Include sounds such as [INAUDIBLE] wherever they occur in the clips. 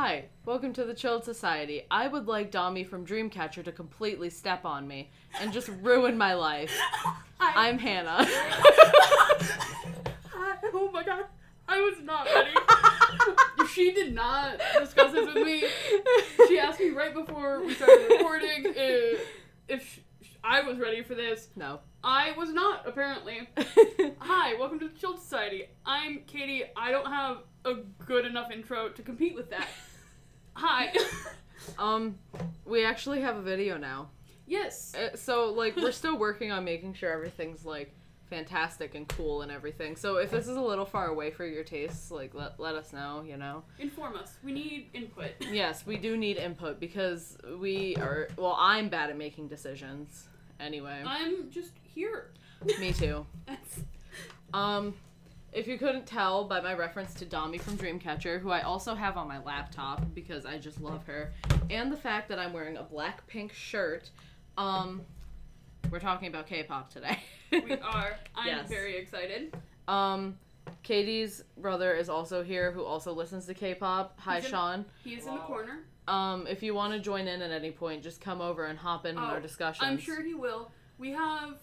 Hi, welcome to the Chilled Society. I would like Dami from Dreamcatcher to completely step on me and just ruin my life. [LAUGHS] I, I'm Hannah. I- oh my god, I was not ready. [LAUGHS] she did not discuss this with me. She asked me right before we started recording [LAUGHS] if, if I was ready for this. no. I was not, apparently. Hi, welcome to the Chilled Society. I'm Katie. I don't have a good enough intro to compete with that. Hi. [LAUGHS] um, we actually have a video now. yes. Uh, so like we're still working on making sure everything's like fantastic and cool and everything. So if this is a little far away for your tastes, like let, let us know, you know. Inform us. We need input. [LAUGHS] Yes, we do need input because we are well, I'm bad at making decisions. Anyway, I'm just here. me too. [LAUGHS] That's- Um if you couldn't tell by my reference to Dami from Dreamcatcher, who I also have on my laptop because I just love her, and the fact that I'm wearing a Blackpink shirt, um we're talking about K-pop today. [LAUGHS] we are. I'm Yes. very excited. Um, Katie's brother is also here, who also listens to K-pop. Hi, He's in- Sean. He's in the corner. Um, if you want to join in at any point, just come over and hop in on Oh, our discussion. I'm sure he will. We have,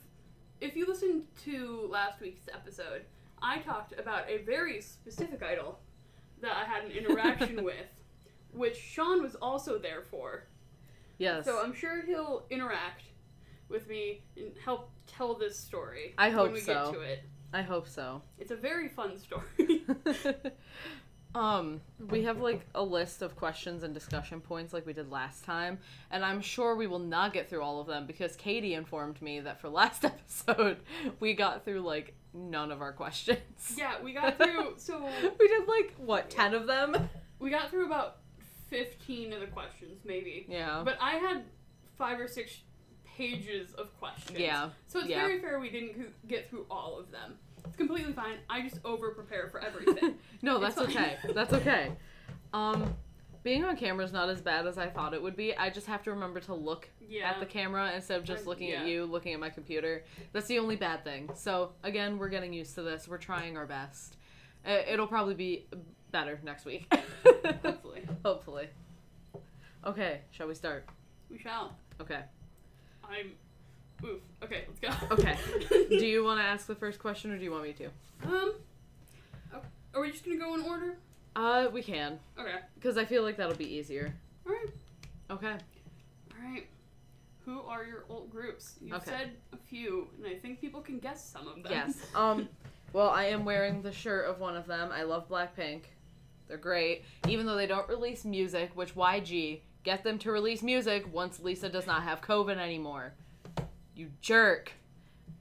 if you listened to last week's episode, I talked about a very specific idol that I had an interaction [LAUGHS] with, which Sean was also there for. Yes. So I'm sure he'll interact with me and help tell this story. I hope when we so. get to it. I hope so. It's a very fun story. [LAUGHS] um, we have like a list of questions and discussion points like we did last time, and I'm sure we will not get through all of them because Katie informed me that for last [LAUGHS] episode we got through like none of our questions. yeah, we got through. So [LAUGHS] we did like what ten of them? we got through about 15 of the questions, maybe. Yeah. But I had five or six pages of questions. Yeah. So it's yeah. very fair we didn't get through all of them. It's completely fine. I just over prepare for everything. [LAUGHS] no, that's okay. That's okay. [LAUGHS] Um, being on camera is not as bad as I thought it would be. I just have to remember to look yeah. at the camera instead of just looking yeah. at you, looking at my computer. That's the only bad thing. So again, we're getting used to this. We're trying our best. It'll probably be better next week. [LAUGHS] Hopefully. [LAUGHS] Hopefully. Okay, shall we start? We shall. Okay. I'm. Oof. Okay, let's go. Okay. [LAUGHS] Do you want to ask the first question or do you want me to? Um. Are we just gonna go in order? Uh, we can. Okay. Because I feel like that'll be easier. Alright. Okay. Alright. Who are your old groups? You Okay. said a few, and I think people can guess some of them. Yes. [LAUGHS] Um, well, I am wearing the shirt of one of them. I love Blackpink. They're great. Even though they don't release music, which YG, get them to release music once Lisa does not have COVID anymore. You jerk.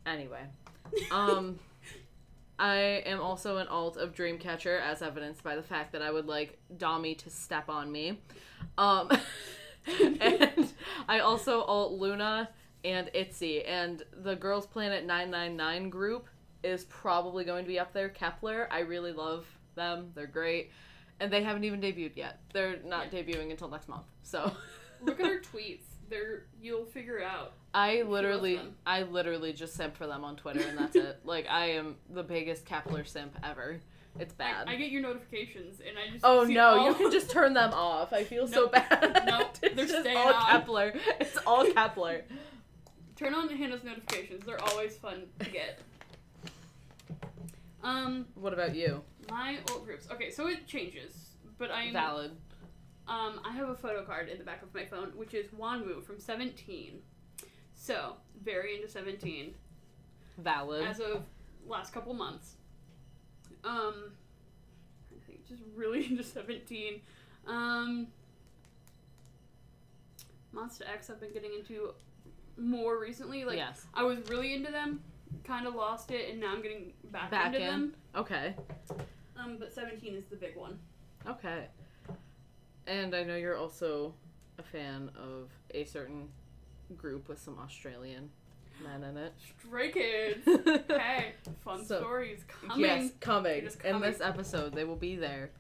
Anyway. [LAUGHS] Um, I am also an alt of Dreamcatcher, as evidenced by the fact that I would like Dami to step on me. Um, [LAUGHS] and I also alt LOONA and Itzy, and the Girls Planet 999 group is probably going to be up there. Kepler, I really love them. They're great. And they haven't even debuted yet. They're not debuting until next month. So Look at her [LAUGHS] tweets. They're you'll figure out. I literally. I literally just simp for them on Twitter and that's it. [LAUGHS] Like I am the biggest Kepler simp ever. It's bad. I, I get your notifications and I just Oh no, you can just turn them [LAUGHS] off. I feel so Nope. bad. Nope, [LAUGHS] it's they're just staying all on. Kepler. It's all Kepler. turn on Hannah's notifications. They're always fun to get. Um, What about you? my old groups. Okay, so it changes, but I'm Valid. Um I have a photo card in the back of my phone, which is Wonwoo from Seventeen. So very into Seventeen Valid. as of last couple months. Um, I think just really [LAUGHS] into Seventeen. Um, Monsta X I've been getting into more recently. Like yes. I was really into them, kind of lost it, and now I'm getting back, Back into in. them. Okay. Um, but 17 is the big one. Okay. And I know you're also a fan of a certain group with some Australian men in it. Stray Kids. [LAUGHS] hey, fun So- stories coming. Yes, coming. Is In this episode, they will be there.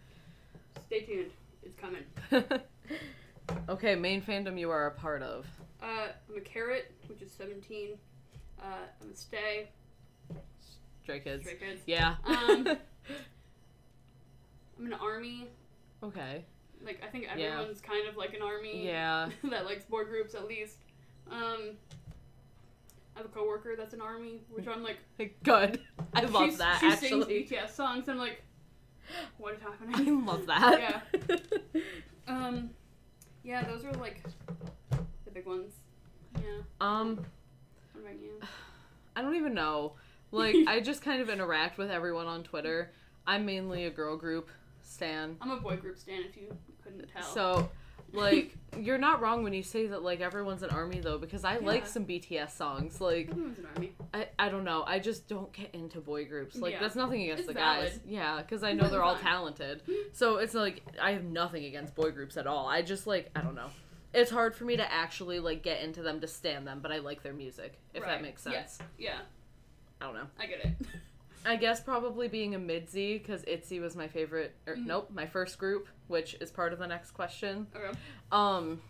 Stay tuned. It's coming. [LAUGHS] okay, main fandom you are a part of. Uh, I'm a Carat, which is 17. Uh, I'm a stay. Stray Kids. Stray Kids. Yeah. Um, [LAUGHS] I'm an army. okay. Like I think Yeah. everyone's kind of like an army. Yeah. [LAUGHS] that likes boy groups at least. Um, I have a coworker that's an army, which I'm like, [LAUGHS] Good. I love she's- that she actually. sings BTS songs. I'm like, what is happening? [LAUGHS] I love that. Yeah. Um, yeah, those are like the big ones. Yeah. um, What about you? [SIGHS] I don't even know. Like, I just kind of interact with everyone on Twitter. I'm mainly a girl group stan. I'm a boy group stan. If you couldn't tell. So, like, [LAUGHS] you're not wrong when you say that, like, everyone's an army, though, because I like some BTS songs. Like, everyone's an army. I, I don't know. I just don't get into boy groups. Like, Yeah. that's nothing against It's the guys. Yeah, because I know they're all talented. So, it's like, I have nothing against boy groups at all. I just, like, I don't know. It's hard for me to actually, like, get into them to stand them, but I like their music, if Right. that makes sense. Yes. Yeah, I don't know. I get it. [LAUGHS] I guess probably being a midzy because ITZY was my favorite. Or, Mhm. Nope, my first group, which is part of the next question. Okay. Um,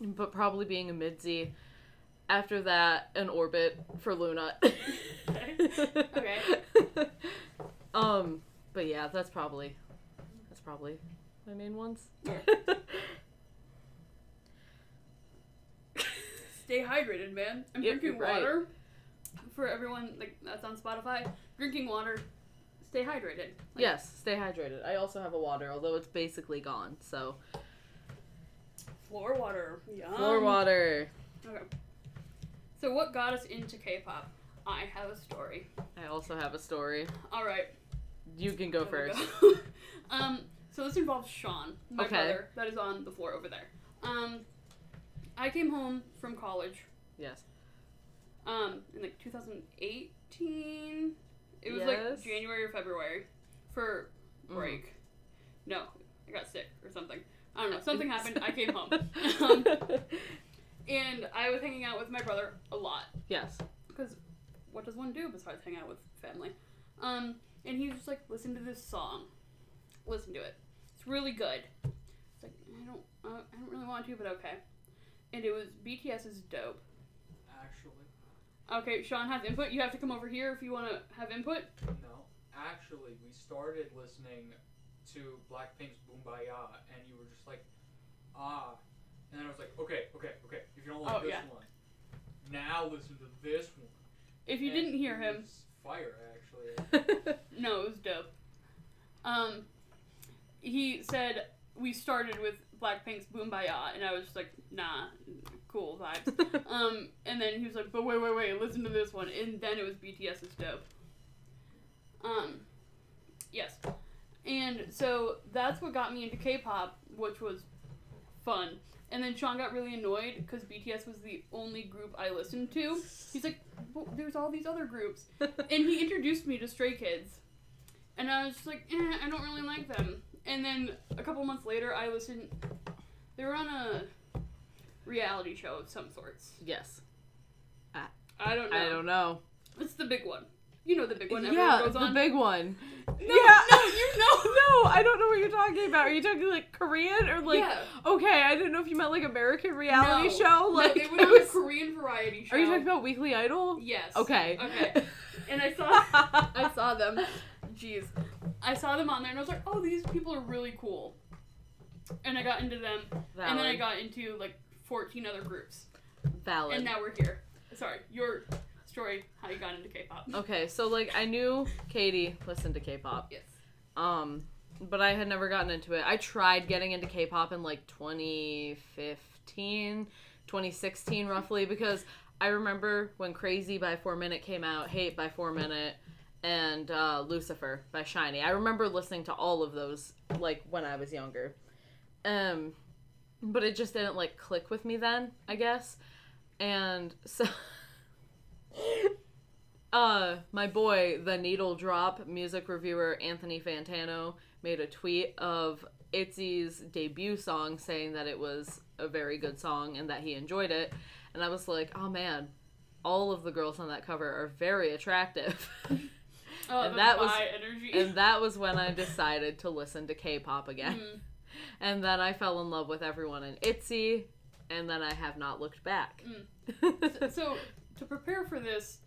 but probably being a midzy. After that, an orbit for LOONA. Okay. [LAUGHS] [LAUGHS] okay. um, but yeah, that's probably that's probably my main ones. [LAUGHS] Stay hydrated, man. I'm Yep, drinking right. water. For everyone like that's on Spotify, drinking water. Stay hydrated. Like, yes, stay hydrated. I also have a water, although it's basically gone. So Floor water. Yum. floor water. Okay. So what got us into K-pop? I have a story. I also have a story. All right. You can go There first. go. [LAUGHS] um, so this involves Sean, my Okay. brother, that is on the floor over there. Um, I came home from college. Yes. Um, in like 2018. It was Yes. like January or February for Mhm. break. No, I got sick or something. I don't know. [LAUGHS] Something happened. I came home. [LAUGHS] Um, and I was hanging out with my brother a lot. yes. Because what does one do besides hang out with family? Um, and he was just like, listen to this song. Listen to it. It's really good. It's like, I don't, uh, I don't really want to, but okay. And it was BTS's Dope. Actually, Okay, Sean has input. You have to come over here if you want to have input. no. Actually, we started listening to Blackpink's Boombayah, and you were just like, ah. And then I was like, okay, okay, okay. If you don't like Oh, this yeah. one, now listen to this one. If you And didn't hear it him, was fire actually. [LAUGHS] no, it was dope. Um, he said we started with Blackpink's Boombayah, and I was just like, nah, cool vibes. [LAUGHS] um, and then he was like, but wait, wait, wait, listen to this one, and then it was BTS's dope. Um, yes, and so that's what got me into K-pop, which was fun. And then Sean got really annoyed because BTS was the only group I listened to. He's like, well, there's all these other groups [LAUGHS] and he introduced me to Stray Kids, and I was just like, eh, I don't really like them. And then a couple months later, I listened. They were on a reality show of some sorts. yes. I don't know. I don't know. It's the big one. You know the big one. Yeah, goes the on. big one. No, yeah. no, [LAUGHS] you know. no, I don't know what you're talking about. Are you talking like Korean or like? yeah. Okay, I didn't know if you meant like American reality No. show. Like, no, they went I on a was- Korean variety show. are you talking about Weekly Idol? Yes. Okay. Okay. And I saw, [LAUGHS] I saw them. Jeez, I saw them on there, and I was like, oh, these people are really cool. And I got into them, and then I got into like 14 other groups. Valid. And now we're here. Sorry, your story, how you got into K-pop. okay, so like I knew Katie listened to K-pop. Yes. Um, but I had never gotten into it. I tried getting into K-pop in like 2015, 2016 roughly because I remember when Crazy by 4 Minute came out, Hate by 4 Minute, and uh, Lucifer by SHINee. I remember listening to all of those like when I was younger. Um, but it just didn't like click with me then, I guess. And so [LAUGHS] uh my boy, the needle drop music reviewer Anthony Fantano made a tweet of Itzy's debut song saying that it was a very good song and that he enjoyed it. And I was like, "Oh man, all of the girls on that cover are very attractive." Oh, [LAUGHS] And that was- energy. and [LAUGHS] that was when I decided to listen to K-pop again. Mhm. And then I fell in love with everyone in ITZY, and then I have not looked back. Mm. [LAUGHS] so to prepare for this,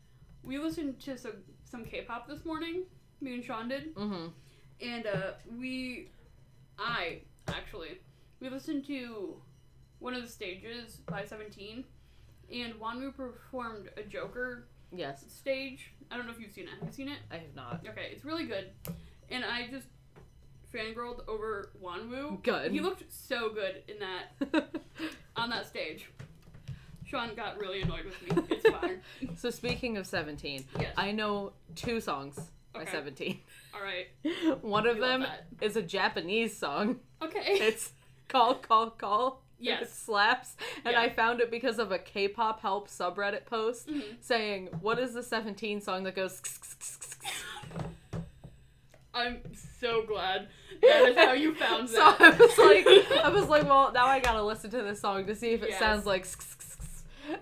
we listened to some some K-pop this morning. Me and Sean did, hmm and uh, we, I, actually. We listened to one of the stages by Seventeen, and Wonwoo performed a Joker Yes, stage. I don't know if you've seen it. Have you seen it? I have not. Okay, it's really good. And I just fangirled over Wonwoo. Good. He looked so good in that [LAUGHS] on that stage. Sean got really annoyed with me. It's [LAUGHS] fine. so speaking of 17, Yes. I know two songs by 17. All right. [LAUGHS] One of We love them that. is a Japanese song. Okay. It's Call Call Call. It yes. slaps. And Yeah. I found it because of a K-pop help subreddit post Mhm. saying, "What is the 17 song that goes?" I'm so glad that is how you found it. [LAUGHS] so that. I was like, I [LAUGHS] was like, well, now I gotta listen to this song to see if it Yes. sounds like.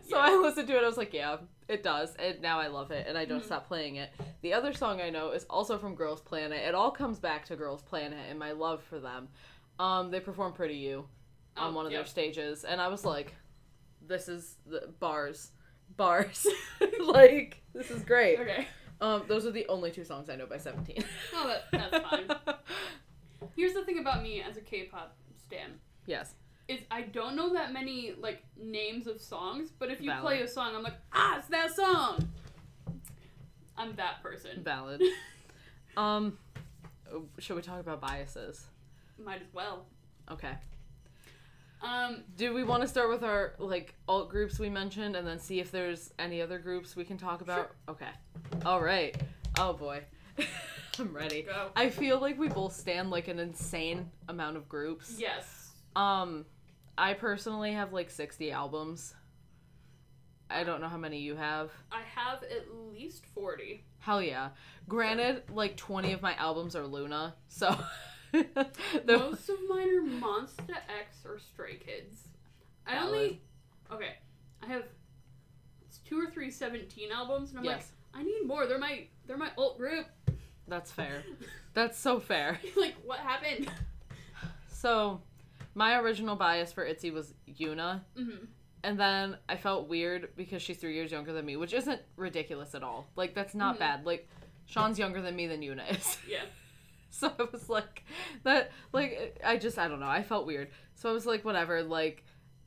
So I listened to it. I was like, yeah, it does. And now I love it, and I don't Mhm. stop playing it. The other song I know is also from Girls Planet. It all comes back to Girls Planet and my love for them. Um, they perform "Pretty You" on Oh, one of yep. their stages, and I was like, this is the bars, bars. [LAUGHS] like this is great. Okay. Um, those are the only two songs I know by Seventeen. [LAUGHS] Oh, that, that's fine. [LAUGHS] Here's the thing about me as a K-pop stan. yes. Is I don't know that many like names of songs, but if you Valid. play a song, I'm like, ah, it's that song. I'm that person. Valid. [LAUGHS] um, oh, should we talk about biases? Might as well. Okay. Um, Do we want to start with our like alt groups we mentioned, and then see if there's any other groups we can talk about? Okay. All right. Oh boy, [LAUGHS] I'm ready. go. I feel like we both stand like an insane amount of groups. Yes. Um, I personally have like 60 albums. I don't know how many you have. I have at least 40. Hell yeah. Granted, like 20 of my albums are LOONA, so. [LAUGHS] [LAUGHS] Most of mine are Monsta X or Stray Kids. I Valid. only. Okay. I have it's two or three 17 albums, and I'm yes, like, I need more. They're my they're my alt group. that's fair. [LAUGHS] That's so fair. [LAUGHS] like, what happened? So, my original bias for Itzy was Yuna, hmm and then I felt weird because she's three years younger than me, which isn't ridiculous at all. Like, that's not Mhm. bad. Like, Sean's younger than me than Yuna is. Yeah. [LAUGHS] So I was like, that, like, I just, I don't know. I felt weird. So I was like, whatever. Like,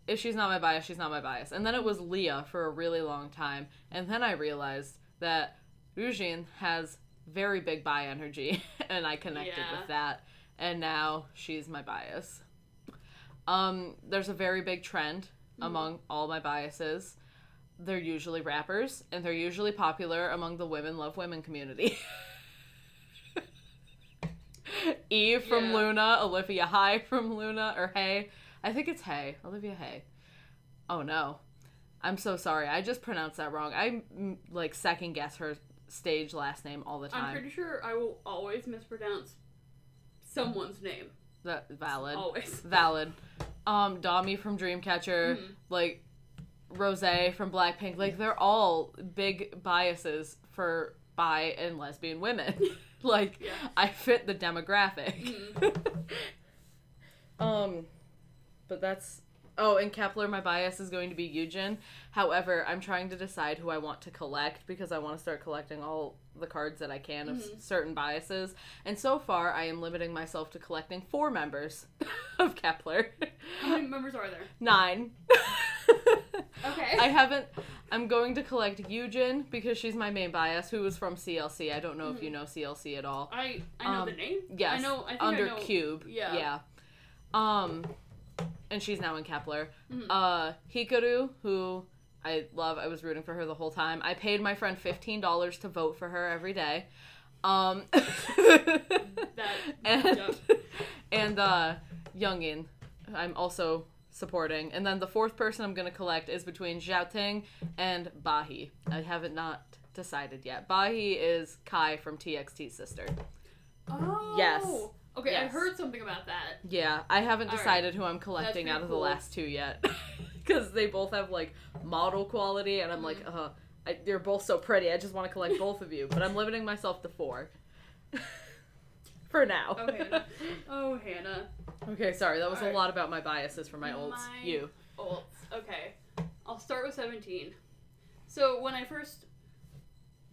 if she's not my bias, she's not my bias. And then it was Lia for a really long time. And then I realized that Ryujin has very big bi energy, [LAUGHS] and I connected Yeah. with that. And now she's my bias. Um, there's a very big trend Mhm. among all my biases. They're usually rappers, and they're usually popular among the women love women community. [LAUGHS] Yves [LAUGHS] from Yeah. LOONA, Olivia High [LAUGHS] from LOONA, or Hay. I think it's Hay. Olivia Hay. Oh no. I'm so sorry. I just pronounced that wrong. I mm, like second guess her stage last name all the time. I'm pretty sure I will always mispronounce someone's name. That valid. Always. [LAUGHS] Valid. Um, Dami from Dreamcatcher, Mhm. like Rose from Blackpink, like they're all big biases for bi and lesbian women. [LAUGHS] like Yeah. I fit the demographic. um, but that's oh, and Kepler, my bias is going to be Yujin. However, I'm trying to decide who I want to collect because I want to start collecting all the cards that I can of Mhm. certain biases. And so far, I am limiting myself to collecting four members [LAUGHS] of Kepler. How many members are there? Nine. [LAUGHS] Okay. I haven't. I'm going to collect Yujin because she's my main bias, who is from CLC. I don't know if Mhm. you know CLC at all. I I know Um, the name. Yes. I know. I think under I know. Cube. Yeah. Yeah. Um, and she's now in Kepler. Mhm. Uh, Hikaru, who I love. I was rooting for her the whole time. I paid my friend fifteen dollars to vote for her every day. Um, [LAUGHS] and yep. and uh, Youngeun, I'm also supporting. And then the fourth person I'm gonna collect is between Xiaoting and Bahi. I haven't not decided yet. Bahi is Kai from TXT's sister. Oh. Yes. Okay, I heard something about that. Yeah, I haven't All right. decided who I'm collecting out of the last two yet, [LAUGHS] because they both have like model quality, and I'm like, Mm-hmm. uh, I, you're both so pretty. I just want to collect both of you, but I'm limiting myself to four. [LAUGHS] For now. Oh, Hannah. Oh, Hannah. okay, sorry, that was a Alright. lot about my biases for my olds. My- You. Olds. okay. I'll start with 17. So, when I first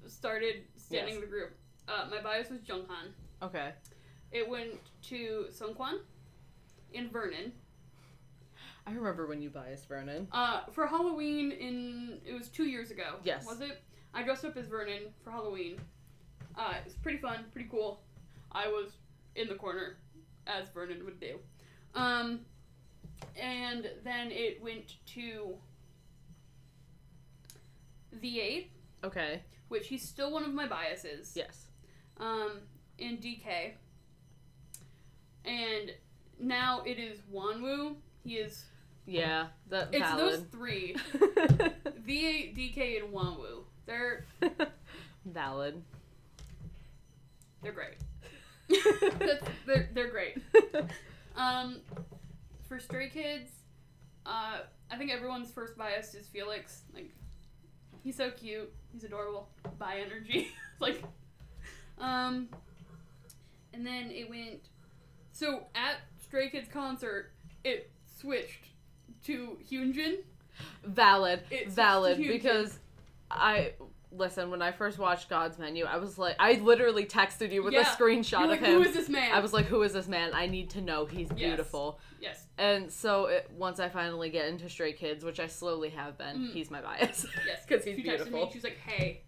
started standing Yes. the group, uh, my bias was Jeonghan. Okay. It went to Seungkwan, and Vernon. I remember when you biased Vernon. Uh, for Halloween in it was two years ago. Yes. Was it? I dressed up as Vernon for Halloween. Uh, it was pretty fun, pretty cool. I was in the corner, as Vernon would do. Um, and then it went to The8, Okay. which he's still one of my biases. Yes. Um, in DK. And now it is Wonwoo. He is. Yeah. That It's those valid. three. [LAUGHS] The8, DK, and Wonwoo. They're [LAUGHS] valid. they're great. [LAUGHS] They're they're great. [LAUGHS] Um, for Stray Kids, uh, I think everyone's first bias is Felix. Like, he's so cute. He's adorable. Bi energy. [LAUGHS] like, um, and then it went. So at Stray Kids concert, it switched to Hyunjin. valid. It's valid because I listen when I first watched God's Menu, I was like, I literally texted you with Yeah. a screenshot You're of him. who is this man? I was like, who is this man? I need to know. He's Yes. beautiful. yes, And so it, once I finally get into Stray Kids, which I slowly have been, Mm. he's my bias. Yes, [LAUGHS] because he's she texted me. beautiful. She's like, hey,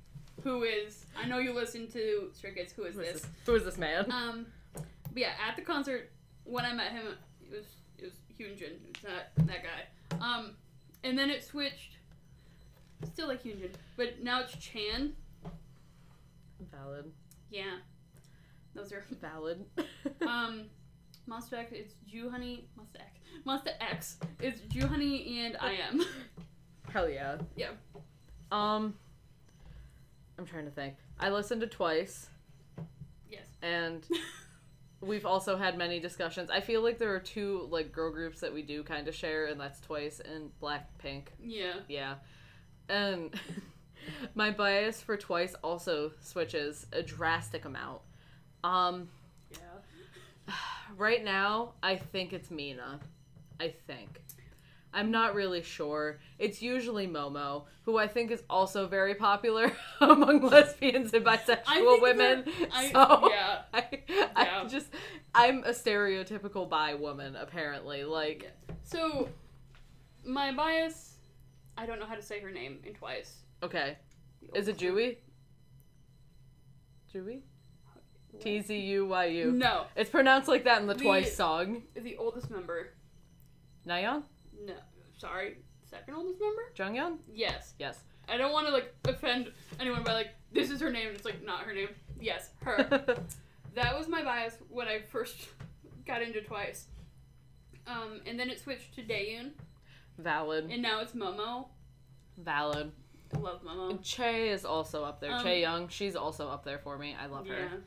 who is? I know you listen to Stray Kids. Who is Who is this? this? Who is this man? Um, but yeah, at the concert when I met him, it was it was Hyunjin. It was that that guy. Um, and then it switched. Still like Hyunjin, but now it's Chan. Valid. Yeah, those are [LAUGHS] Valid. [LAUGHS] um, Monsta X. It's Jew Honey. Monsta X. Monsta X. It's Jooheonie and I am. [LAUGHS] Hell yeah. Yeah. Um, I'm trying to think. I listened to Twice, yes. and we've also had many discussions. I feel like there are two like girl groups that we do kind of share, and that's Twice and Blackpink. Yeah. Yeah, and [LAUGHS] my bias for Twice also switches a drastic amount. Um, Yeah. right now, I think it's Mina. I think. I'm not really sure. It's usually Momo, who I think is also very popular [LAUGHS] among lesbians and bisexual women. I- so yeah. [LAUGHS] I, Yeah. I just I'm a stereotypical bi woman apparently. Like So, my bias. I don't know how to say her name in Twice. okay, is it Jewy? Jewy? T Z U Y U. No, It's pronounced like that in the The- Twice song. the oldest member. Nayeon? No, sorry, second oldest member. Jeongyeon? Yes, Yes. I don't want to like offend anyone by like this is her name. And it's like not her name. Yes, her. [LAUGHS] that was my bias when I first got into Twice. Um, and then it switched to Dahyun, Valid. and now it's Momo. Valid. I love Momo. Chae is also up there. Um, Chaeyoung, she's also up there for me. I love Yeah. her.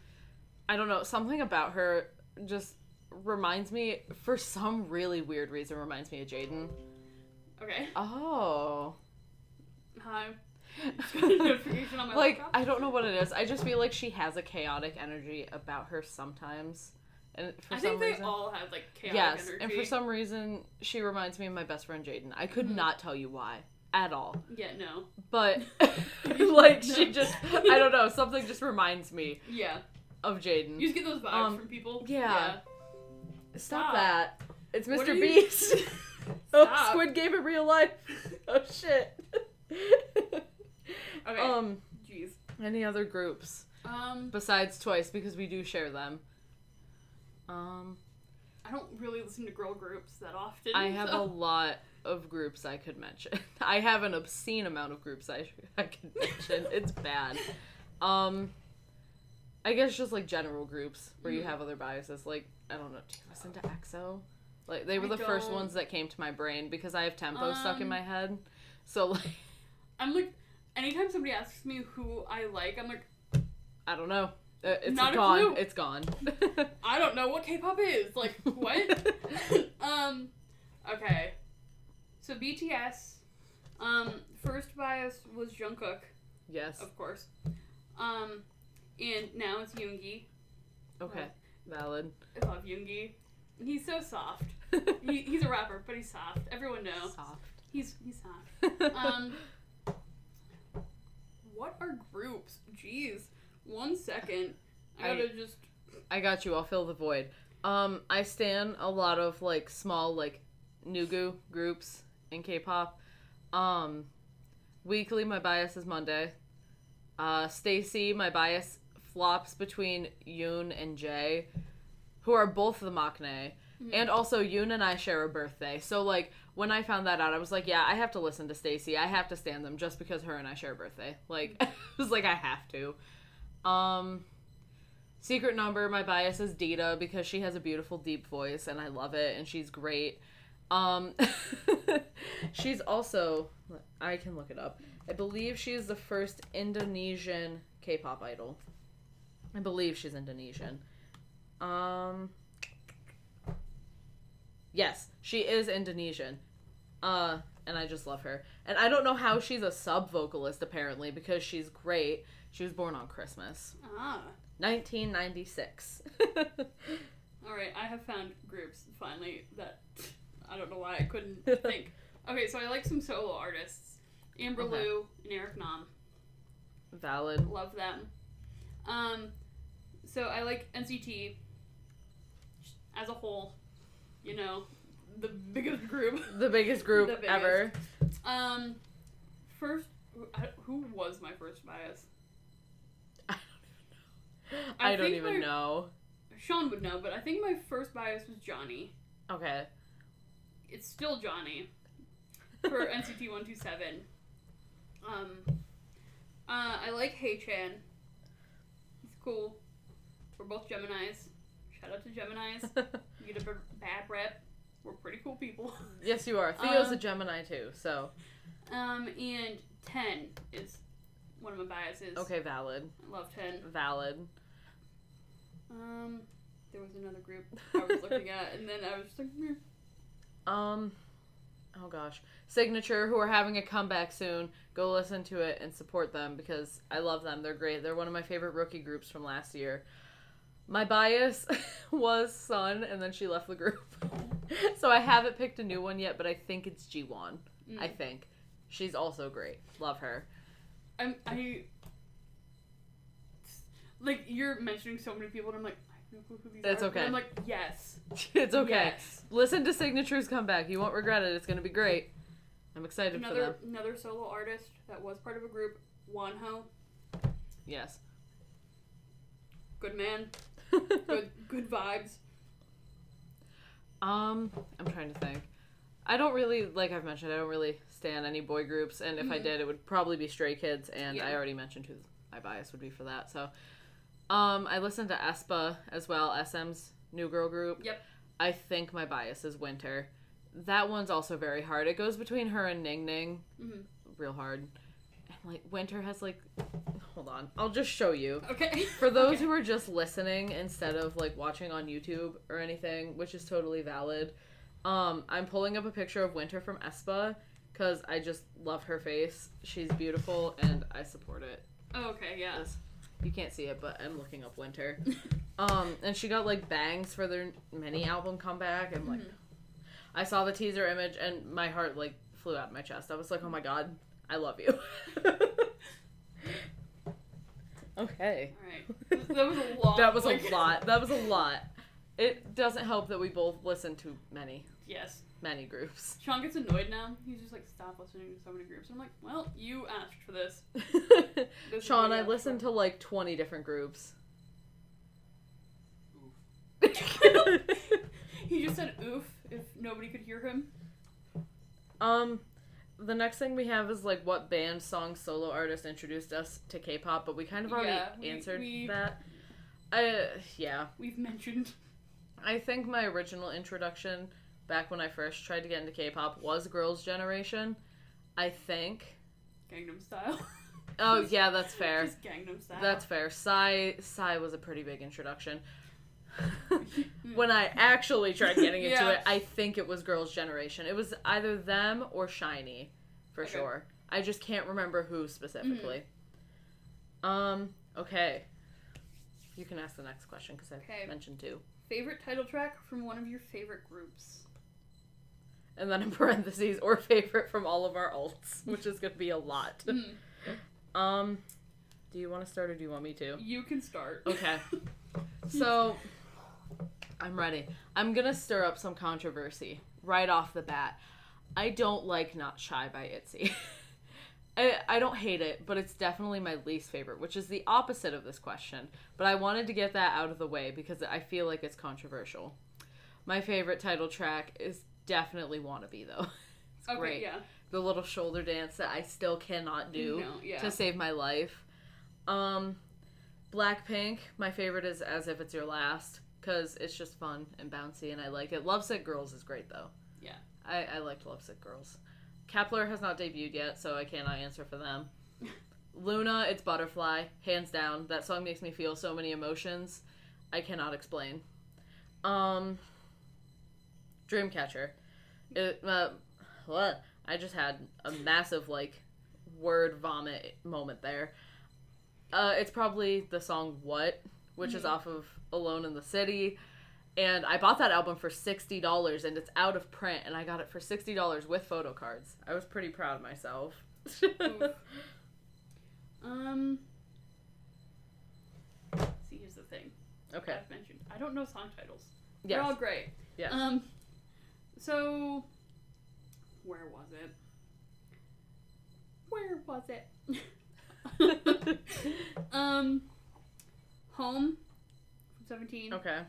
I don't know, something about her just reminds me for some really weird reason reminds me of Jaden. Okay. Oh. Hi. [LAUGHS] Notification on my like laptop. I don't know what it is. I just feel like she has a chaotic energy about her sometimes. And for I some think they reason all have like chaotic Yes, energy. and for some reason she reminds me of my best friend Jaden. I could Mhm. not tell you why at all. Yeah. No. But [LAUGHS] [LAUGHS] like she just I don't know, something just reminds me Yeah. of Jaden. You just get those vibes Um, from people. yeah. Stop Stop. that. It's Mr. you- Beast. [LAUGHS] oh, Squid Game in real life. Oh shit. Okay. Um, Jeez. any other groups Um. besides Twice because we do share them. Um, I don't really listen to girl groups that often. I have a lot of groups I could mention. [LAUGHS] I have an obscene amount of groups I [LAUGHS] I could mention. it's bad. Um, I guess just like general groups where you Mhm. have other biases. Like I don't know. Do you listen to EXO? Like they were I the first don't. ones that came to my brain because I have tempo stuck in Um, my head. So [LAUGHS] like I'm like, anytime somebody asks me who I like, I'm like, I don't know. Uh, It's Not gone. It's gone. [LAUGHS] I don't know what K-pop is. Like, what? [LAUGHS] um, okay. So BTS, um, first bias was Jungkook, yes. of course. Um, and now it's Yoongi. Okay. Valid. I love Yoongi. He's so soft. [LAUGHS] He, he's a rapper, but he's soft. Everyone knows. Soft. He's he's soft. Um, what are groups? Jeez. One second. I I- gotta just. I got you. I'll fill the void. Um, I stan a lot of like small like Nugu groups in K-pop. Um, Weeekly, my bias is Monday. Uh, STAYC, my bias flops between Yoon and J, who are both the Maknae. And also, Yoon and I share a birthday. So, like, when I found that out, I was like, yeah, I have to listen to STAYC. I have to stand them just because her and I share a birthday. Like, [LAUGHS] I was like, I have to. Um, Secret number, my bias is Dita because she has a beautiful deep voice and I love it and she's great. Um [LAUGHS] she's also I can look it up. I believe she is the first Indonesian K-pop idol. I believe she's Indonesian. Um Yes, she is Indonesian. Uh and I just love her. And I don't know how she's a sub vocalist apparently because she's great. She was born on Christmas. Ah. 1996. [LAUGHS] All right, I have found groups finally that I don't know why I couldn't [LAUGHS] think. Okay, so I like some solo artists. Amber Okay. Liu and Eric Nam. Valid. Love them. Um, so I like NCT as a whole. You know, the biggest group. [LAUGHS] The biggest group The biggest. ever. Um, first, who was my first bias? I, I don't even my- know. Sean would know, but I think my first bias was Johnny. Okay. It's still Johnny for [LAUGHS] NCT One Two Seven. Um, uh, I like Haechan. He's cool. We're both Gemini's. Shout out to Gemini's. [LAUGHS] You get a b- bad rep. We're pretty cool people. [LAUGHS] yes, you are. Theo's a Um, Gemini too, so Um, and Ten is one of my biases. okay, valid, I love Ten. valid. Um, there was another group I was looking at, and then I was just like, "Meh." Um, oh gosh, cignature, who are having a comeback soon. Go listen to it and support them because I love them. They're great. They're one of my favorite rookie groups from last year. My bias [LAUGHS] was Sun, and then she left the group, [LAUGHS] so I haven't picked a new one yet. But I think it's Jeewon. I Mm. think she's also great. Love her. I'm I like you're mentioning so many people, and I'm like, I have no clue who these It's are. okay. I'm like, yes, [LAUGHS] it's okay. Yes. Listen to cignature's comeback. You won't regret it. It's gonna be great. I'm excited for Another them. another solo artist that was part of a group, Wonho, Yes. good man, [LAUGHS] good good vibes. um, I'm trying to think. I don't really, like I've mentioned, I don't really stand any boy groups, and if I Mhm. did, it would probably be Stray Kids, and I already mentioned who my bias would be for that. So, um, I listened to aespa as well, SM's new girl group. Yep. I think my bias is Winter. That one's also very hard. It goes between her and Ning Ning, Mhm. real hard. And like Winter has like, hold on, I'll just show you. Okay. [LAUGHS] For those Okay. who are just listening instead of like watching on YouTube or anything, which is totally valid, um, I'm pulling up a picture of Winter from aespa because I just love her face. She's beautiful and I support it. Oh, okay, yeah. Yes. You can't see it, but I'm looking up Winter. [LAUGHS] Um, and she got like bangs for their mini album comeback, and like, Mhm. I saw the teaser image and my heart like flew out of my chest. I was like, oh my god, I love you. [LAUGHS] okay. All right. That was a [LAUGHS] lot. That was a lot. That was a lot. It doesn't help that we both listen to many, Yes. Many groups. [LAUGHS] Sean gets annoyed now. He's just like, stop listening to so many groups. And I'm like, well, you asked for this. [LAUGHS] This Sean, I listened to like 20 different groups. [LAUGHS] he just said oof if nobody could hear him. um, the next thing we have is like what band, song, solo artist introduced us to K-pop, but we kind of already Yeah, we- answered we- that. I yeah, We've mentioned. I think my original introduction back when I first tried to get into K-pop was Girls' Generation. I think. Gangnam Style. [LAUGHS] Oh yeah, that's fair. Just Gangnam Style. That's fair. Psy Psy was a pretty big introduction. [LAUGHS] when I actually tried getting into Yeah. it, I think it was Girls' Generation. It was either them or SHINee, for Okay. sure. I just can't remember who specifically. Um. Okay. You can ask the next question because I Okay. mentioned two, favorite title track from one of your favorite groups. And then in parentheses or favorite from all of our alts, which is gonna be a lot. [LAUGHS] Mm, Um. Do you want to start or do you want me to? you can start. Okay. [LAUGHS] So, I'm ready. I'm gonna stir up some controversy right off the bat. I don't like Not Shy by Itzy. [LAUGHS] I, I don't hate it, but it's definitely my least favorite, which is the opposite of this question. But I wanted to get that out of the way because I feel like it's controversial. My favorite title track is definitely Wannabe though. [LAUGHS] It's Okay, great. yeah. The little shoulder dance that I still cannot do No, yeah. to save my life. Um, Blackpink, my favorite is As If It's Your Last because it's just fun and bouncy and I like it. Lovesick Girls is great though. Yeah. I, I liked Lovesick Girls. Kepler has not debuted yet, so I cannot answer for them. [LAUGHS] LOONA, it's Butterfly, hands down. That song makes me feel so many emotions. I cannot explain. Um, Dreamcatcher. It, uh, what? I just had a massive like word vomit moment there. Uh, it's probably the song "What," which is Mhm. off of "Alone in the City," and I bought that album for sixty dollars, and it's out of print, and I got it for sixty dollars with photo cards. I was pretty proud of myself. [LAUGHS] Um. See, here's the thing. okay. I've mentioned I don't know song titles. Yes. They're all great. Yes. Um. So, where was it? Where was it? [LAUGHS] um, Home from Seventeen. okay.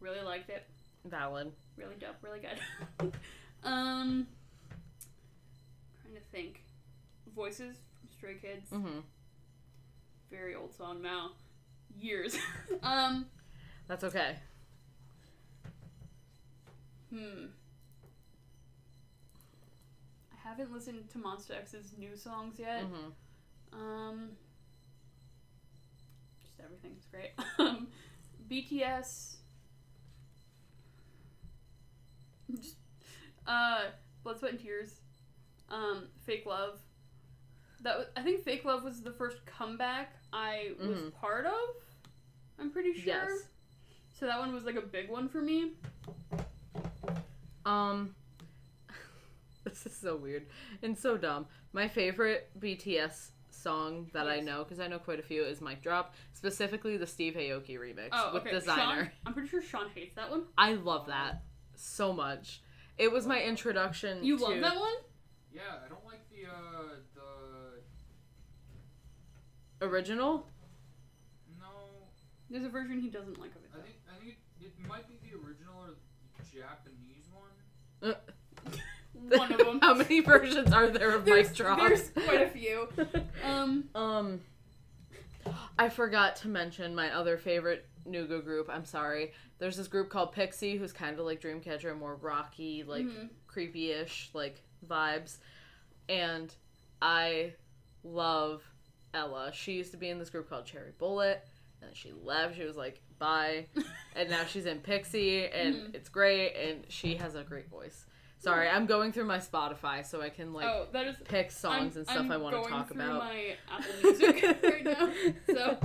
Really liked it. Valid. Really dope. Really good. [LAUGHS] um, trying to think. Voices from Stray Kids. hmm Very old song now. Years. [LAUGHS] um. That's okay. Hmm. I haven't listened to Monsta X's new songs yet. hmm Um, just everything's great. Um, BTS. Just, uh, Blood, Sweat, and Tears. Um, Fake Love. That was, I think Fake Love was the first comeback I was Mhm. part of. I'm pretty sure. Yes. So that one was like a big one for me. Um, this is so weird and so dumb. My favorite BTS song that I know, because I know quite a few, is Mic Drop, specifically the Steve Aoki remix Oh, with okay. Desiigner. Sean, I'm pretty sure Sean hates that one. I love that so much. It was my introduction. You to... love that one? Yeah, I don't like the uh the original. no. There's a version he doesn't like of it. I think I think it, it might be the original or the Japanese one. One of them. How many [LAUGHS] versions are there of there's, Drop? there's quite a few. [LAUGHS] Um, Um, I forgot to mention my other favorite Nugu group. I'm sorry. There's this group called PIXY, who's kind of like Dreamcatcher, more rocky, like mhm. creepy-ish, like vibes. And I love Ella. She used to be in this group called Cherry Bullet, and then she left. She was like, "Bye," [LAUGHS] and now she's in PIXY, and Mhm. it's great. And she has a great voice. Sorry, I'm going through my Spotify so I can like oh, that is. pick songs I'm, and stuff I'm I want to going talk through about. my Apple Music [LAUGHS] right now. So,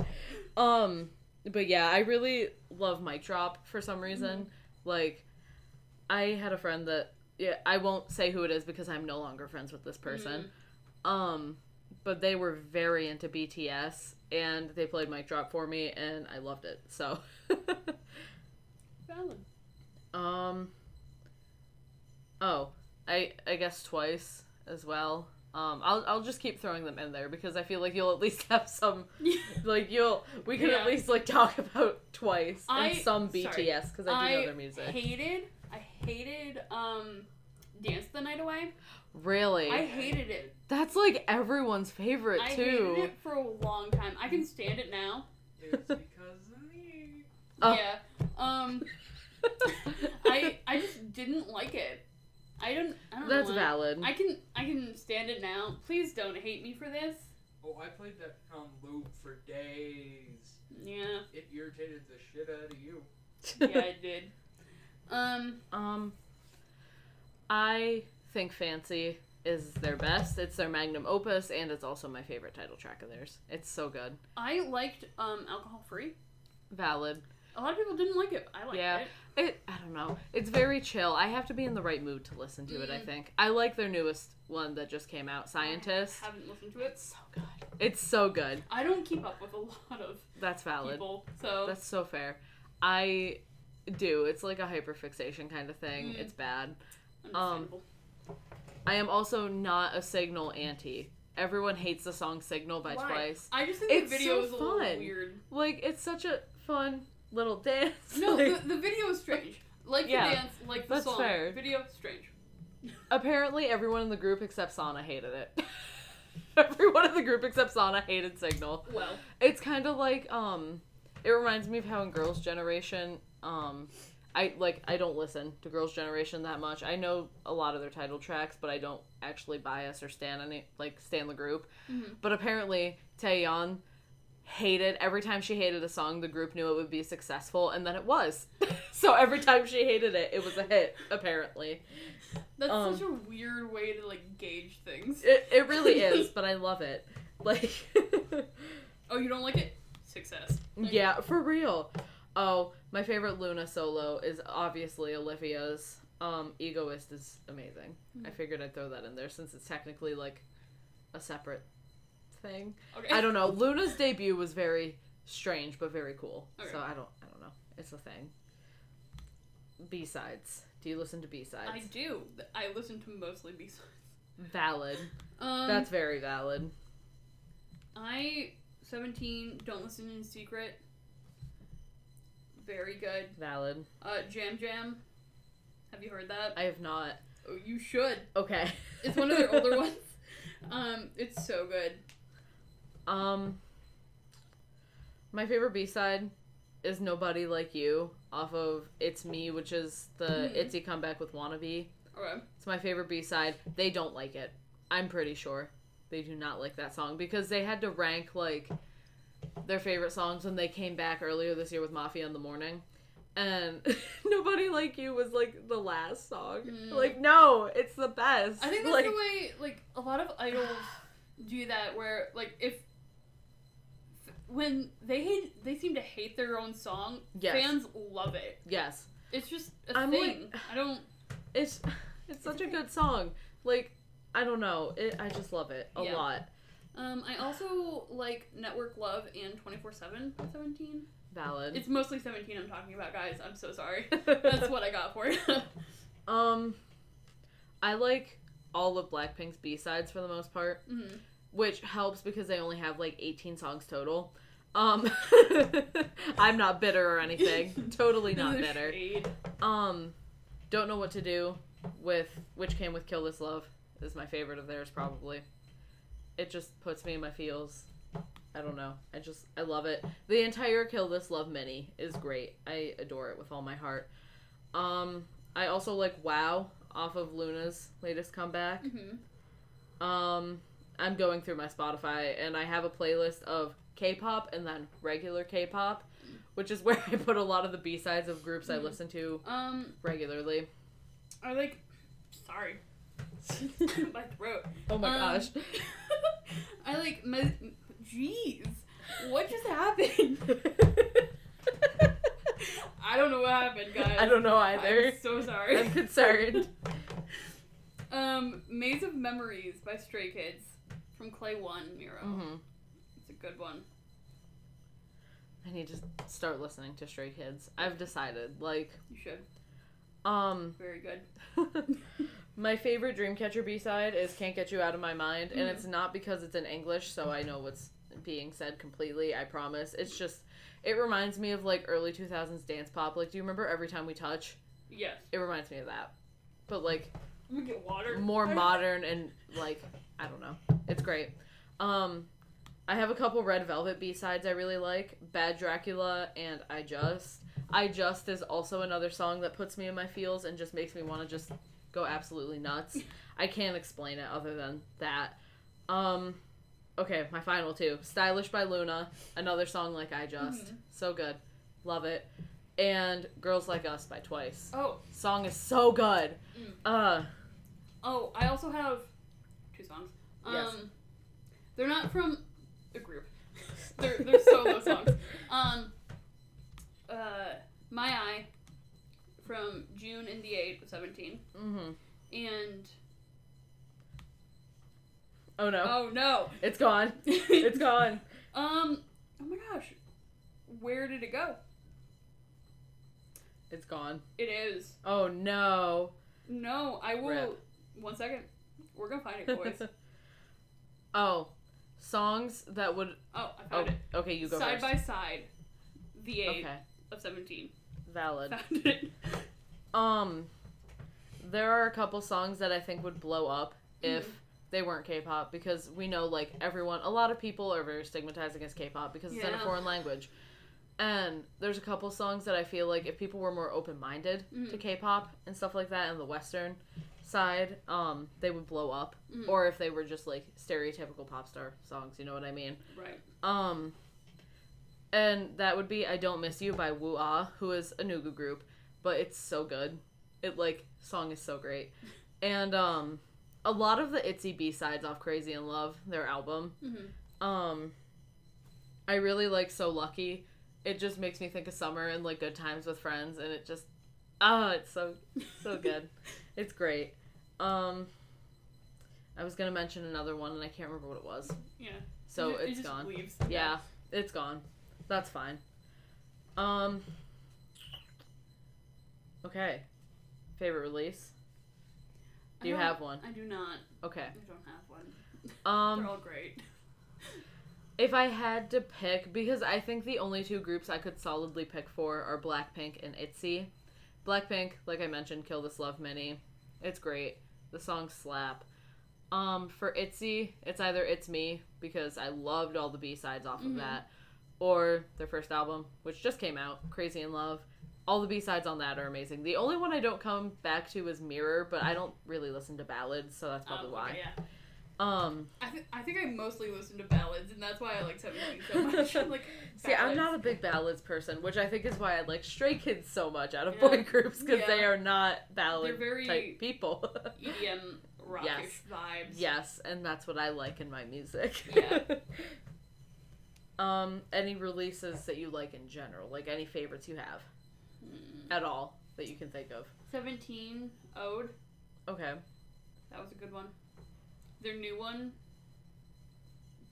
Um, but yeah, I really love Mic Drop for some reason. Mm-hmm. Like, I had a friend that yeah, I won't say who it is because I'm no longer friends with this person. Mm-hmm. Um, but they were very into BTS and they played Mic Drop for me and I loved it. So, [LAUGHS] valid. um, oh, I I guess Twice as well. Um, I'll I'll just keep throwing them in there because I feel like you'll at least [LAUGHS] have some [LAUGHS] like you'll we can Yeah. at least like talk about Twice I- and some sorry. BTS because I do know their music. hated. I hated. Um, Dance the Night Away. really, I hated it. that's like everyone's favorite I too. I hated it for a long time. I can stand it now. It's because of me. Oh. Yeah. Um, [LAUGHS] I I just didn't like it. I don't. I don't that's know why. valid. I can I can stand it now. Please don't hate me for this. Oh, I played that on loop for days. Yeah, It irritated the shit out of you. [LAUGHS] yeah, I did. Um, um, I think Fancy is their best. It's their magnum opus, and it's also my favorite title track of theirs. It's so good. I liked um alcohol free. Valid. A lot of people didn't like it. I liked Yeah. it. It. I don't know. It's very chill. I have to be in the right mood to listen to it. I Mm. think I like their newest one that just came out, Scientist. I haven't listened to it. It's so good. It's so good. I don't keep up with a lot of That's valid. people, so That's so fair. I do. It's like a hyperfixation kind of thing. Mm. It's bad. Understandable. I am also not a Signal anti. Everyone hates the song Signal by Why? Twice. I just think It's the video so is a little fun. weird. Like it's such a fun little dance. No, Like, the, the video is strange. Like Yeah, the dance, like the that's song. fair. Video strange. apparently everyone in the group except Sana hated it. [LAUGHS] everyone in the group except Sana hated Signal. Well, It's kind of like um it reminds me of how in Girls Generation um I like I don't listen to Girls Generation that much. I know a lot of their title tracks, but I don't actually bias or stand any like stand the group. Mhm. But apparently Taeyeon hated every time she hated a song, the group knew it would be successful, and then it was. [LAUGHS] so every time she hated it, it was a hit. Apparently, that's Um, such a weird way to like gauge things. it it really [LAUGHS] is, but I love it. Like, [LAUGHS] oh, you don't like it? Success. Like, yeah, for real. Oh, my favorite LOONA solo is obviously Olivia's. Um, Egoist is amazing. I figured I'd throw that in there since it's technically like a separate thing. Okay. I don't know. [LAUGHS] LOONA's debut was very strange but very cool. Okay. So I don't I don't know. It's a thing. B sides. Do you listen to B sides? I do. I listen to mostly B sides. Valid. Um, That's very valid. I seventeen. Don't listen in secret. Very good. Valid. Uh, Jam Jam. Have you heard that? I have not. oh, you should. Okay. It's one of their [LAUGHS] older ones. Um, it's so good. Um my favorite B side is Nobody Like You off of It's Me, which is the Mhm. Itzy comeback with Wannabe. Okay. It's my favorite B side. They don't like it. I'm pretty sure. They do not like that song because they had to rank like their favorite songs when they came back earlier this year with Mafia in the Morning. And [LAUGHS] Nobody Like You was like the last song. Mm. Like, no, it's the best. I think that's like, the way like a lot of idols do that where like if when they hate they seem to hate their own song, Yes. fans love it. Yes. It's just a I'm thing. I don't It's [LAUGHS] it's such a good song. Like, I don't know. It, I just love it a Yeah. lot. um I also like Network Love and 24/7 17. Valid. It's mostly 17 I'm talking about, guys. I'm so sorry. [LAUGHS] That's what I got for you. Um, I like all of Blackpink's B sides for the most part, Mhm. Which helps because they only have like 18 songs total. Um, [LAUGHS] I'm not bitter or anything. [LAUGHS] totally not bitter. shade. Um, don't know what to do with which came with Kill This Love is my favorite of theirs probably. It just puts me in my feels. I don't know. I just I love it. The entire Kill This Love mini is great. I adore it with all my heart. Um, I also like Wow off of LOONA's latest comeback. Mhm. Um, I'm going through my Spotify and I have a playlist of K-pop and then regular K-pop, which is [LAUGHS] where I put a lot of the B-sides of groups I Mhm. listen to Um regularly. I like sorry. [LAUGHS] my throat. Oh my Um, gosh. [LAUGHS] I like me- jeez. What just happened? I don't know what happened, guys. I don't know either. I'm so sorry. I'm concerned. um, Maze of Memories by Stray Kids from Clay One Miro. hmm It's a good one. I need to start listening to Stray Kids. I've decided. Like, You should. um, Very good. [LAUGHS] [LAUGHS] my favorite Dreamcatcher B side is "Can't Get You Out of My Mind," and Mhm. it's not because it's in English, so I know what's being said completely. I promise. It's just, it reminds me of like early 2000s dance pop. Like, do you remember "Every Time We Touch"? Yes. It reminds me of that, but like I'm gonna get water. more modern and like I don't know. It's great. Um I have a couple Red Velvet B-sides I really like. Bad Dracula and I Just. I Just is also another song that puts me in my feels and just makes me want to just go absolutely nuts. I can't explain it other than that. Um okay, my final two. Stylish by LOONA, another song like I Just. Mhm. So good. Love it. And Girls Like Us by Twice. Oh, Song is so good. Mm. Uh oh, I also have. Um, Yes. they're not from the group. [LAUGHS] they're they're solo [LAUGHS] songs. Um, uh, My Eye from Jun in The8 of seventeen, mhm. and Oh no. oh no, It's gone. [LAUGHS] It's gone. Um, oh my gosh, where did it go? It's gone. It is. Oh no. No, I will. Rip. One second. We're gonna find it, boys. Oh, songs that would. oh, I Oh, it. okay, you go side first. by side, The8 Okay, of 17. valid. Found it. [LAUGHS] Um, there are a couple songs that I think would blow up if Mhm. they weren't K-pop because we know like everyone, a lot of people are very stigmatized against K-pop because it's in a foreign language. And there's a couple songs that I feel like if people were more open-minded to Mhm. K-pop and stuff like that and the Western side, um, they would blow up. Mhm. Or if they were just like stereotypical pop star songs, you know what I mean? Right. Um, and that would be "I Don't Miss You" by Woo Ah, who is a Nugu group, but it's so good. It like song is so great, [LAUGHS] and um, a lot of the Itzy B sides off "Crazy in Love," their album. hmm Um, I really like "So Lucky." It just makes me think of summer and like good times with friends, and it just ah, it's so so good. it's great. Um, I was gonna mention another one, and I can't remember what it was, Yeah. so it, just gone. Leaves. Yeah, it's gone. That's fine. Um. Okay. Favorite release? I Do you have one? I do not. Okay. I don't have one. Um. They're all great. If I had to pick, because I think the only two groups I could solidly pick for are Blackpink and ITZY. Blackpink, like I mentioned, Kill This Love Mini. It's great. The songs slap. Um, for ITZY, it's either It's Me, because I loved all the B sides off Mhm. of that, or their first album, which just came out, Crazy in Love. All the B sides on that are amazing. The only one I don't come back to is Mirror, but I don't really listen to ballads, so that's probably Um, why. yeah. Um, I, th- I think I mostly listen to ballads, and that's why I like 17 so much. [LAUGHS] I'm like, See, I'm not a big ballads person, which I think is why I like Stray Kids so much out of Yeah. boy groups because they are not ballad They're very- type people. [LAUGHS] EDM rockish Yes. vibes. yes, and that's what I like in my music. Yeah. [LAUGHS] um, any releases that you like in general, like any favorites you have Hmm. at all that you can think of? 17 Ode. Okay. That was a good one. Their new one.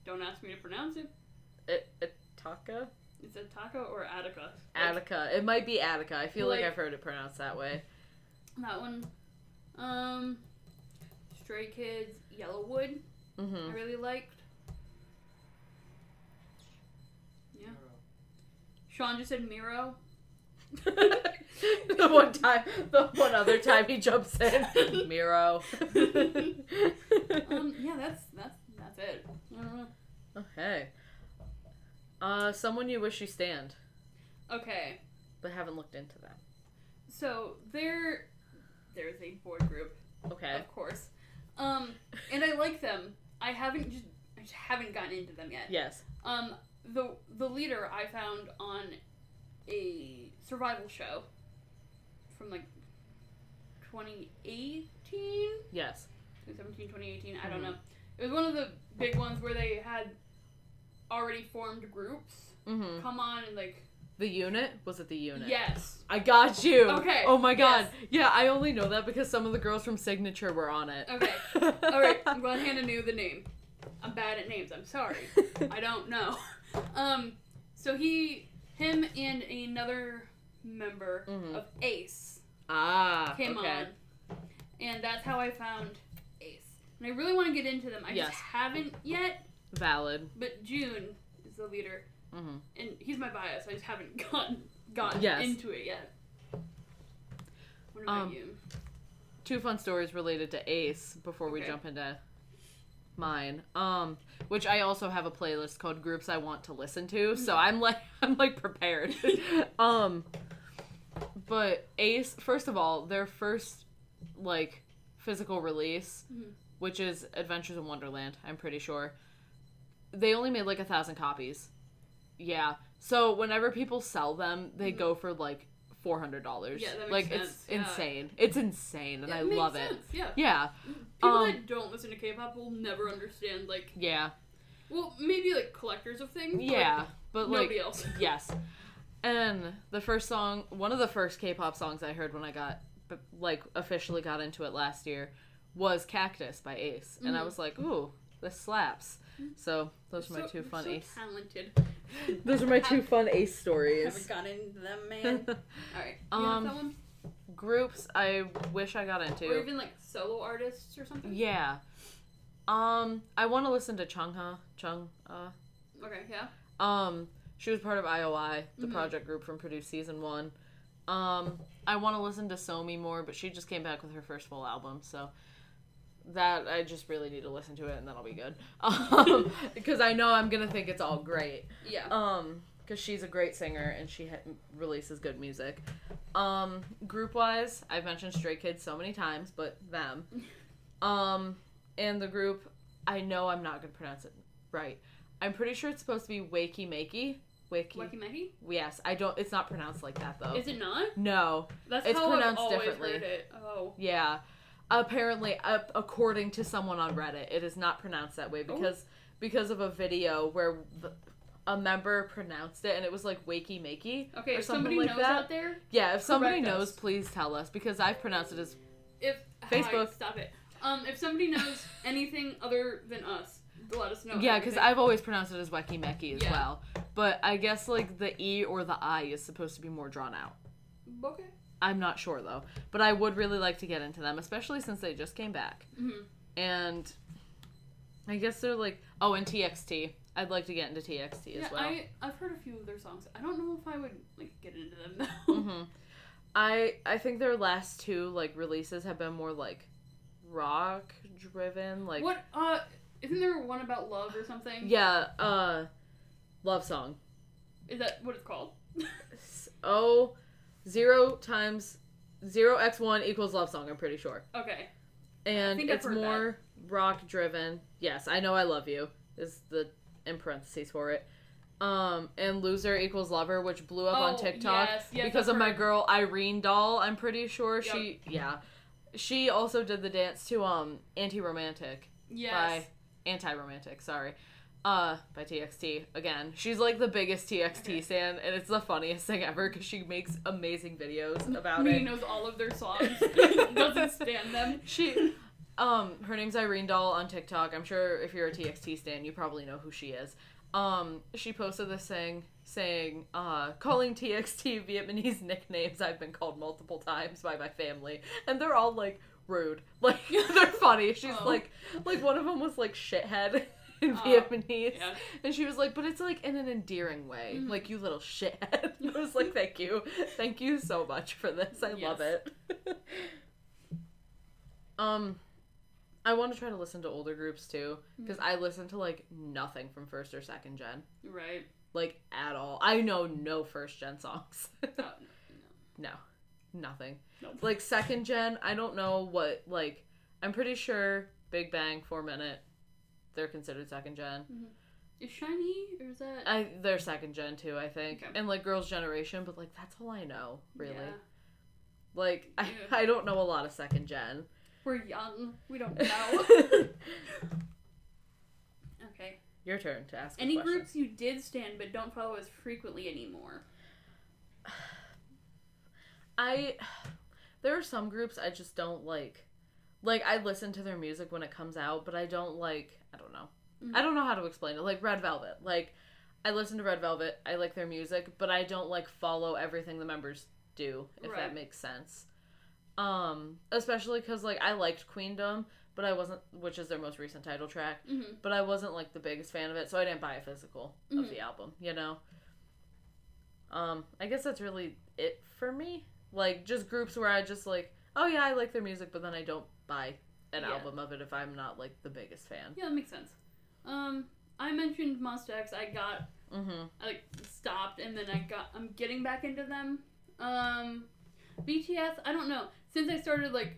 Don't ask me to pronounce it. It, Itaka? Is it Taka or Attica? Like, Attica. It might be Attica. I feel like, Like- I've heard it pronounced that way. That one. Um, Stray Kids, Yellowwood. I Mm-hmm. really liked. Yeah. Sean just said Miro. [LAUGHS] the one time, the one other time he jumps in, [LAUGHS] Miro. [LAUGHS] Um, yeah, that's that's that's it. I don't know. okay. Uh, someone you wish you stand, Okay, but haven't looked into them. so there, there's a boy group, Okay. of course. Um, and I like them. I haven't just I just haven't gotten into them yet. Yes. Um, the the leader I found on a survival show from like 2018, Yes. 2017, 2018. I Mhm. don't know. It was one of the big ones where they had already formed groups Mm-hmm. come on and like The unit was it the unit? yes, I got you. Okay, Oh my god. yes. Yeah, I only know that because some of the girls from cignature were on it. Okay. [LAUGHS] all right. I'm Hannah knew the name. I'm bad at names. I'm sorry. [LAUGHS] I don't know. Um, so he, him, and another member Mhm. of A.C.E ah. came okay. on, and that's how I found A.C.E. And I really want to get into them. I Yes. just haven't yet. Valid. But Jun is the leader, Mm-hmm. and he's my bias. I just haven't [LAUGHS] gotten gotten Yes. into it yet. What about Um, you? two fun stories related to A.C.E before we jump into mine. Um, which I also have a playlist called Groups I Want to Listen to, so I'm like [LAUGHS] I'm like prepared. [LAUGHS] um, but A.C.E, first of all, their first like physical release, Mhm. which is Adventures in Wonderland, I'm pretty sure. They only made like a thousand copies. Yeah. So whenever people sell them, they Mhm. go for like four hundred dollars. Yeah, that makes like sense, it's yeah. insane. It's insane, and Yeah, I it makes love it. Yeah. Yeah, People Um, that don't listen to K-pop will never understand. Like, yeah, well, maybe like collectors of things. but, yeah. But like, nobody else. [LAUGHS] yes. And the first song, one of the first K-pop songs I heard when I got like officially got into it last year, was "Cactus" by A.C.E, and I Mhm. was like, "Ooh, this slaps." So those are my So- two fun so A.C.E. talented. [LAUGHS] Those are my two fun ace stories. I Haven't stories. gotten into them, man. [LAUGHS] Alright. You Um, have? Groups I wish I got into, Or even like solo artists or something? Yeah. Um, I want to listen to Chungha. Chung. Uh, Okay, yeah. Um, she was part of IOI, the Mhm. project group from Produce Season One. Um, I want to listen to Somi more, but she just came back with her first full album, so that I just really need to listen to it, and then I'll be good. [LAUGHS] Um, [LAUGHS] because I know I'm gonna think it's all great. Yeah. Um, because she's a great singer and she ha- releases good music. Um, group wise, I've mentioned Stray Kids so many times, but them. [LAUGHS] Um, and the group, I know I'm not gonna pronounce it right. I'm pretty sure it's supposed to be Wakey Makey. Wakey. Wacky Yes, I don't. It's not pronounced like that though. Is it not? no. That's It's how pronounced I've always differently. heard it. Oh. Yeah. Apparently, uh, according to someone on Reddit, it is not pronounced that way because because of a video where the, a member pronounced it and it was like wakey makey. Okay, or if somebody like knows that. out there, Yeah, if somebody knows, us. please tell us because I've pronounced it as if Facebook. Hi, stop it. Um, if somebody knows [LAUGHS] anything other than us, let us know. yeah, because. I've always pronounced it as wacky mecky as Yeah. well. But I guess like the e or the i is supposed to be more drawn out. Okay. I'm not sure though, but I would really like to get into them, especially since they just came back. Mhm. And I guess they're like oh, and TXT. I'd like to get into TXT Yeah, as well. I I've heard a few of their songs. I don't know if I would like get into them [LAUGHS] though. hmm I I think their last two like releases have been more like rock driven, like what? Uh, isn't there one about love or something? yeah, uh, love song. Is that what it's called? Oh, zero times zero x one equals love song. I'm pretty sure, okay. and it's more rock driven. Yes, I know. I love you is the in parentheses for it. Um, and loser equals lover, which blew up on Oh, TikTok yes, yes, because of my girl Irene Doll. I'm pretty sure Yep. she, yeah, she also did the dance to um anti romantic Yes. by anti romantic. Sorry, uh, by TXT again. She's like the biggest TXT Okay. stan, and it's the funniest thing ever because she makes amazing videos about it. knows all of their [LAUGHS] songs. [LAUGHS] Doesn't stand them. She, um, her name's Irene Doll on TikTok. I'm sure if you're a TXT stan, you probably know who she is. Um, she posted this thing saying, uh, calling TXT Vietnamese [LAUGHS] nicknames I've been called multiple times by my family, and they're all like rude. [LAUGHS] Like [LAUGHS] they're funny. She's Oh. like, like one of them was like shithead [LAUGHS] in Oh, Vietnamese, Yeah. and she was like, but it's like in an endearing way, Mhm. like you little shithead. I was like, thank you, thank you so much for this. I love it. um, I want to try to listen to older groups too, because I listen to like nothing from first or second gen, Right. like at all. I know no first gen songs. Uh, no, nothing. Nope. Like second gen, I don't know what like. I'm pretty sure Big Bang, Four Minute, they're considered second gen. Is SHINee or is that? I they're second gen too, I think, Okay. and like Girls' Generation, but like that's all I know really. Yeah. Like I, Yeah. I don't know a lot of second gen. We're young. We don't know. okay. Your turn to ask. Any groups you did stand but don't follow as frequently anymore? I there are some groups I just don't like. Like I listen to their music when it comes out, but I don't like. I don't know. Mhm. I don't know how to explain it. Like Red Velvet. Like I listen to Red Velvet. I like their music, but I don't like follow everything the members do. If Right. that makes sense. Um, especially because like I liked Queendom, but I wasn't, which is their most recent title track. Mm-hmm. But I wasn't like the biggest fan of it, so I didn't buy a physical of Mhm. the album. You know. Um, I guess that's really it for me. Like just groups where I just like, oh yeah, I like their music, but then I don't buy an Yeah. album of it if I'm not like the biggest fan. Yeah, that makes sense. Um, I mentioned Monsta X. I got Mm-hmm. I like stopped and then I got I'm getting back into them. Um, BTS. I don't know. Since I started like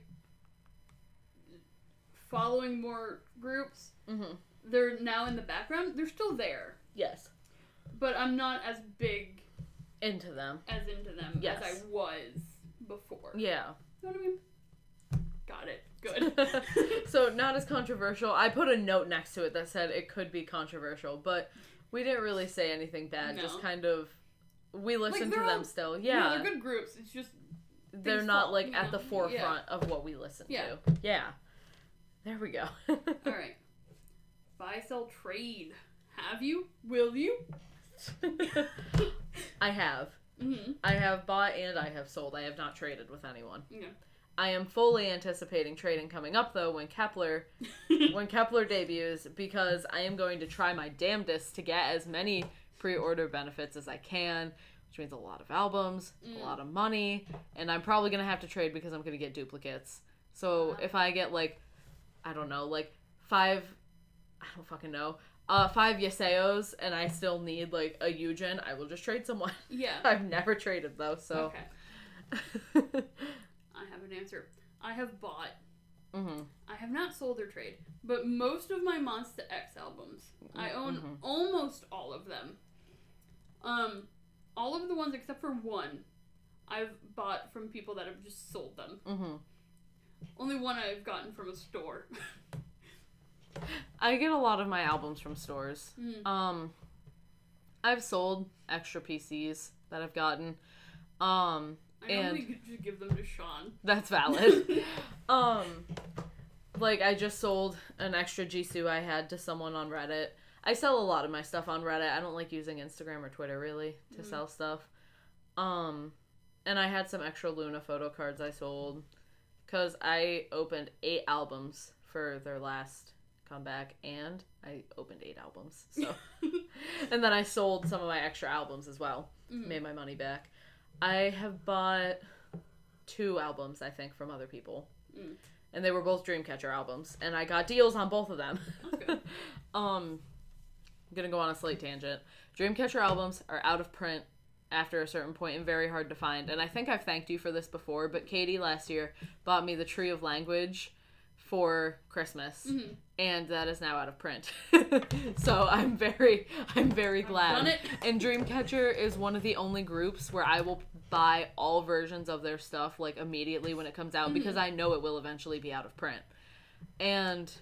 following more groups, Mm-hmm. they're now in the background. They're still there, Yes. but I'm not as big Into them. as into them Yes. as I was before. Yeah. You know what I mean? Got it. Good. [LAUGHS] so not as controversial. I put a note next to it that said it could be controversial, but we didn't really say anything bad. No. Just kind of we listen to them all- still. yeah, Yeah. they're good groups. It's just they're not fall, like at the know? forefront of what we listen Yeah. to. Yeah. There we go. [LAUGHS] all right. Buy, sell, trade. Have you? Will you? [LAUGHS] I have. hmm I have bought and I have sold. I have not traded with anyone. Yeah. I am fully anticipating trading coming up though when Kep1er [LAUGHS] when Kep1er debuts because I am going to try my damnedest to get as many pre-order benefits as I can, which means a lot of albums, Mm. a lot of money, and I'm probably going to have to trade because I'm going to get duplicates. So Ah. if I get like I don't know, like 5 I don't fucking know. Uh, five Yeseos, and I still need like a Yujin. I will just trade someone. [LAUGHS] Yeah. I've never traded though, so. Okay. [LAUGHS] I have an answer. I have bought. hmm I have not sold or trade, but most of my Monsta X albums, I own Mhm. almost all of them. Um, all of the ones except for one, I've bought from people that have just sold them. hmm Only one I've gotten from a store. [LAUGHS] I get a lot of my albums from stores. Mm. Um, I've sold extra PCs that I've gotten. Um, I And- just give them to Sean. that's valid. [LAUGHS] um, like I just sold an extra Jisoo I had to someone on Reddit. I sell a lot of my stuff on Reddit. I don't like using Instagram or Twitter really to Mhm. sell stuff. Um, and I had some extra LOONA photo cards I sold because I opened eight albums for their last comeback, and I opened eight albums. So, [LAUGHS] and then I sold some of my extra albums as well. Mm. Made my money back. I have bought two albums, I think, from other people. Mm. And they were both Dreamcatcher albums, and I got deals on both of them. Good. [LAUGHS] um, I'm gonna go on a slight tangent. Dreamcatcher albums are out of print after a certain point and very hard to find. And I think I've thanked you for this before, but Katie last year bought me the Tree of Language for Christmas, Mhm. And that is now out of print. [LAUGHS] so I'm very, I'm very glad. Done it. And Dreamcatcher is one of the only groups where I will buy all versions of their stuff like immediately when it comes out because I know it will eventually be out of print. And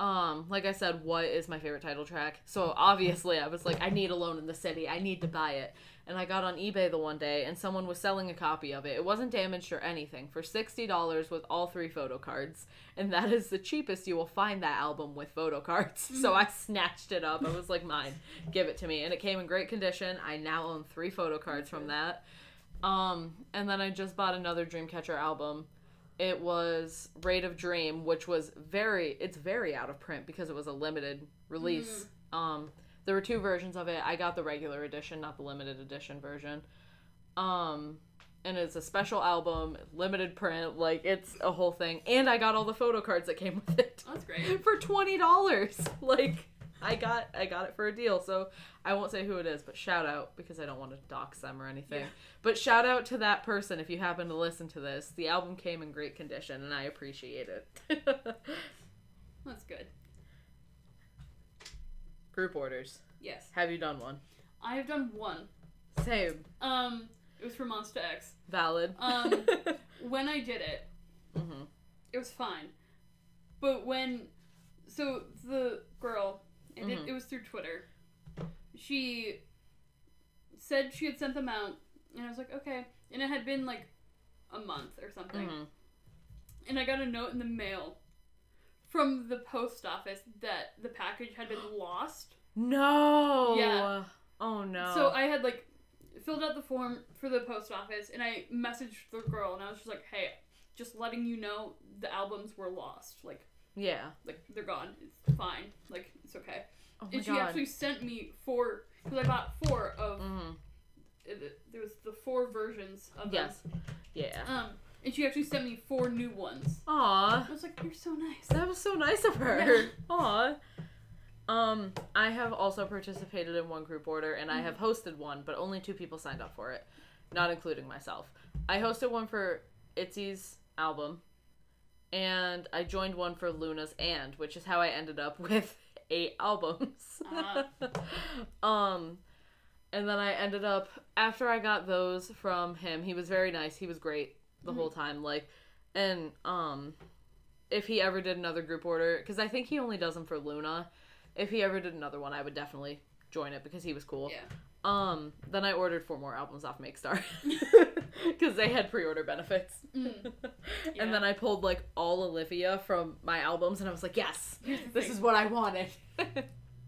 um like I said, what is my favorite title track? So obviously I was like I need Alone in the City. I need to buy it. And I got on eBay the one day and someone was selling a copy of it. It wasn't damaged or anything for $60 with all three photo cards. And that is the cheapest you will find that album with photo cards. [LAUGHS] So I snatched it up. I was like, mine, give it to me. And it came in great condition. I now own three photo cards from that. Um, and then I just bought another Dreamcatcher album. It was Raid of Dream, which was very it's very out of print because it was a limited release. Um, there were two versions of it. I got the regular edition, not the limited edition version. Um, and it's a special album, limited print, like it's a whole thing. And I got all the photo cards that came with it That's great. [LAUGHS] for twenty dollars. Like I got I got it for a deal. So I won't say who it is, but shout out because I don't want to dox them or anything. Yeah. But shout out to that person if you happen to listen to this. The album came in great condition and I appreciate it. [LAUGHS] That's good. Group orders. Yes. Have you done one? I have done one. Same. Um, it was for Monsta X. Valid. Um, [LAUGHS] When I did it, hmm it was fine. But when, so the girl, and Mhm. it, it was through Twitter, she said she had sent them out, and I was like, okay. And it had been like a month or something. hmm And I got a note in the mail from the post office that the package had been [GASPS] lost. No. Yeah. Oh no. So I had like filled out the form for the post office and I messaged the girl and I was just like, "Hey, just letting you know the albums were lost. Like yeah. like they're gone. It's fine. Like it's okay." Oh and she god. actually sent me four cuz I bought four of hmm it, there was the four versions of them. Yes. Yeah. Um and she actually sent me four new ones. Aw. I was like, "You're so nice." That was so nice of her. Yeah. [LAUGHS] Aw. Um, I have also participated in one group order and I have hosted one, but only two people signed up for it, not including myself. I hosted one for Itzy's album, and I joined one for LOONA's and, which is how I ended up [LAUGHS] with eight albums. Ah. [LAUGHS] um, and then I ended up after I got those from him. He was very nice. He was great the whole time. Like, and um, if he ever did another group order, because I think he only does them for LOONA. If he ever did another one, I would definitely join it because he was cool. Yeah. Um, then I ordered four more albums off Makestar [LAUGHS] [LAUGHS] because they had pre-order benefits. Mm. [LAUGHS] Yeah. And then I pulled like all Olivia from my albums, and I was like, yes, this is what I wanted.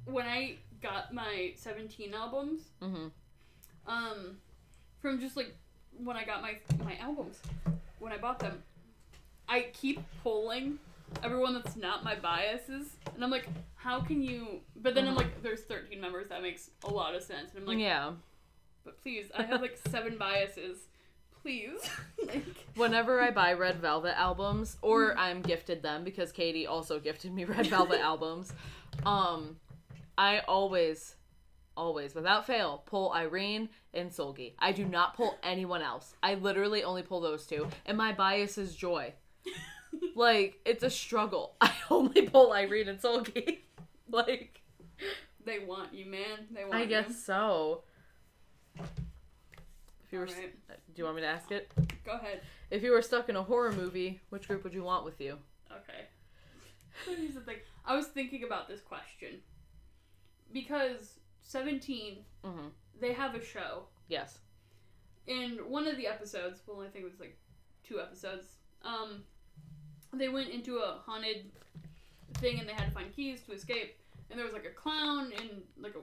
when I got my 17 albums Mm-hmm. um from just like when I got my my albums when I bought them. I keep pulling everyone that's not my biases and I'm like how can you but then I'm like there's 13 members that makes a lot of sense and I'm like yeah. but please I have like seven biases please [LAUGHS] like Whenever I buy Red Velvet albums, or I'm gifted them because Katie also gifted me Red Velvet [LAUGHS] albums, um, I always, always, without fail, pull Irene and Seulgi. I do not pull anyone else. I literally only pull those two, and my bias is Joy. [LAUGHS] Like it's a struggle. [LAUGHS] I only pull Irene and Seulgi. [LAUGHS] like they want you man they want you. I you. guess so. If you were, Alright. Uh, do you want me to ask it? go ahead If you were stuck in a horror movie, which group would you want with you? Okay. So here's the thing. I was thinking about this question because 17, Mm-hmm. they have a show. Yes. In one of the episodes, well, I think it was like two episodes, um, they went into a haunted thing and they had to find keys to escape. And there was like a clown and like a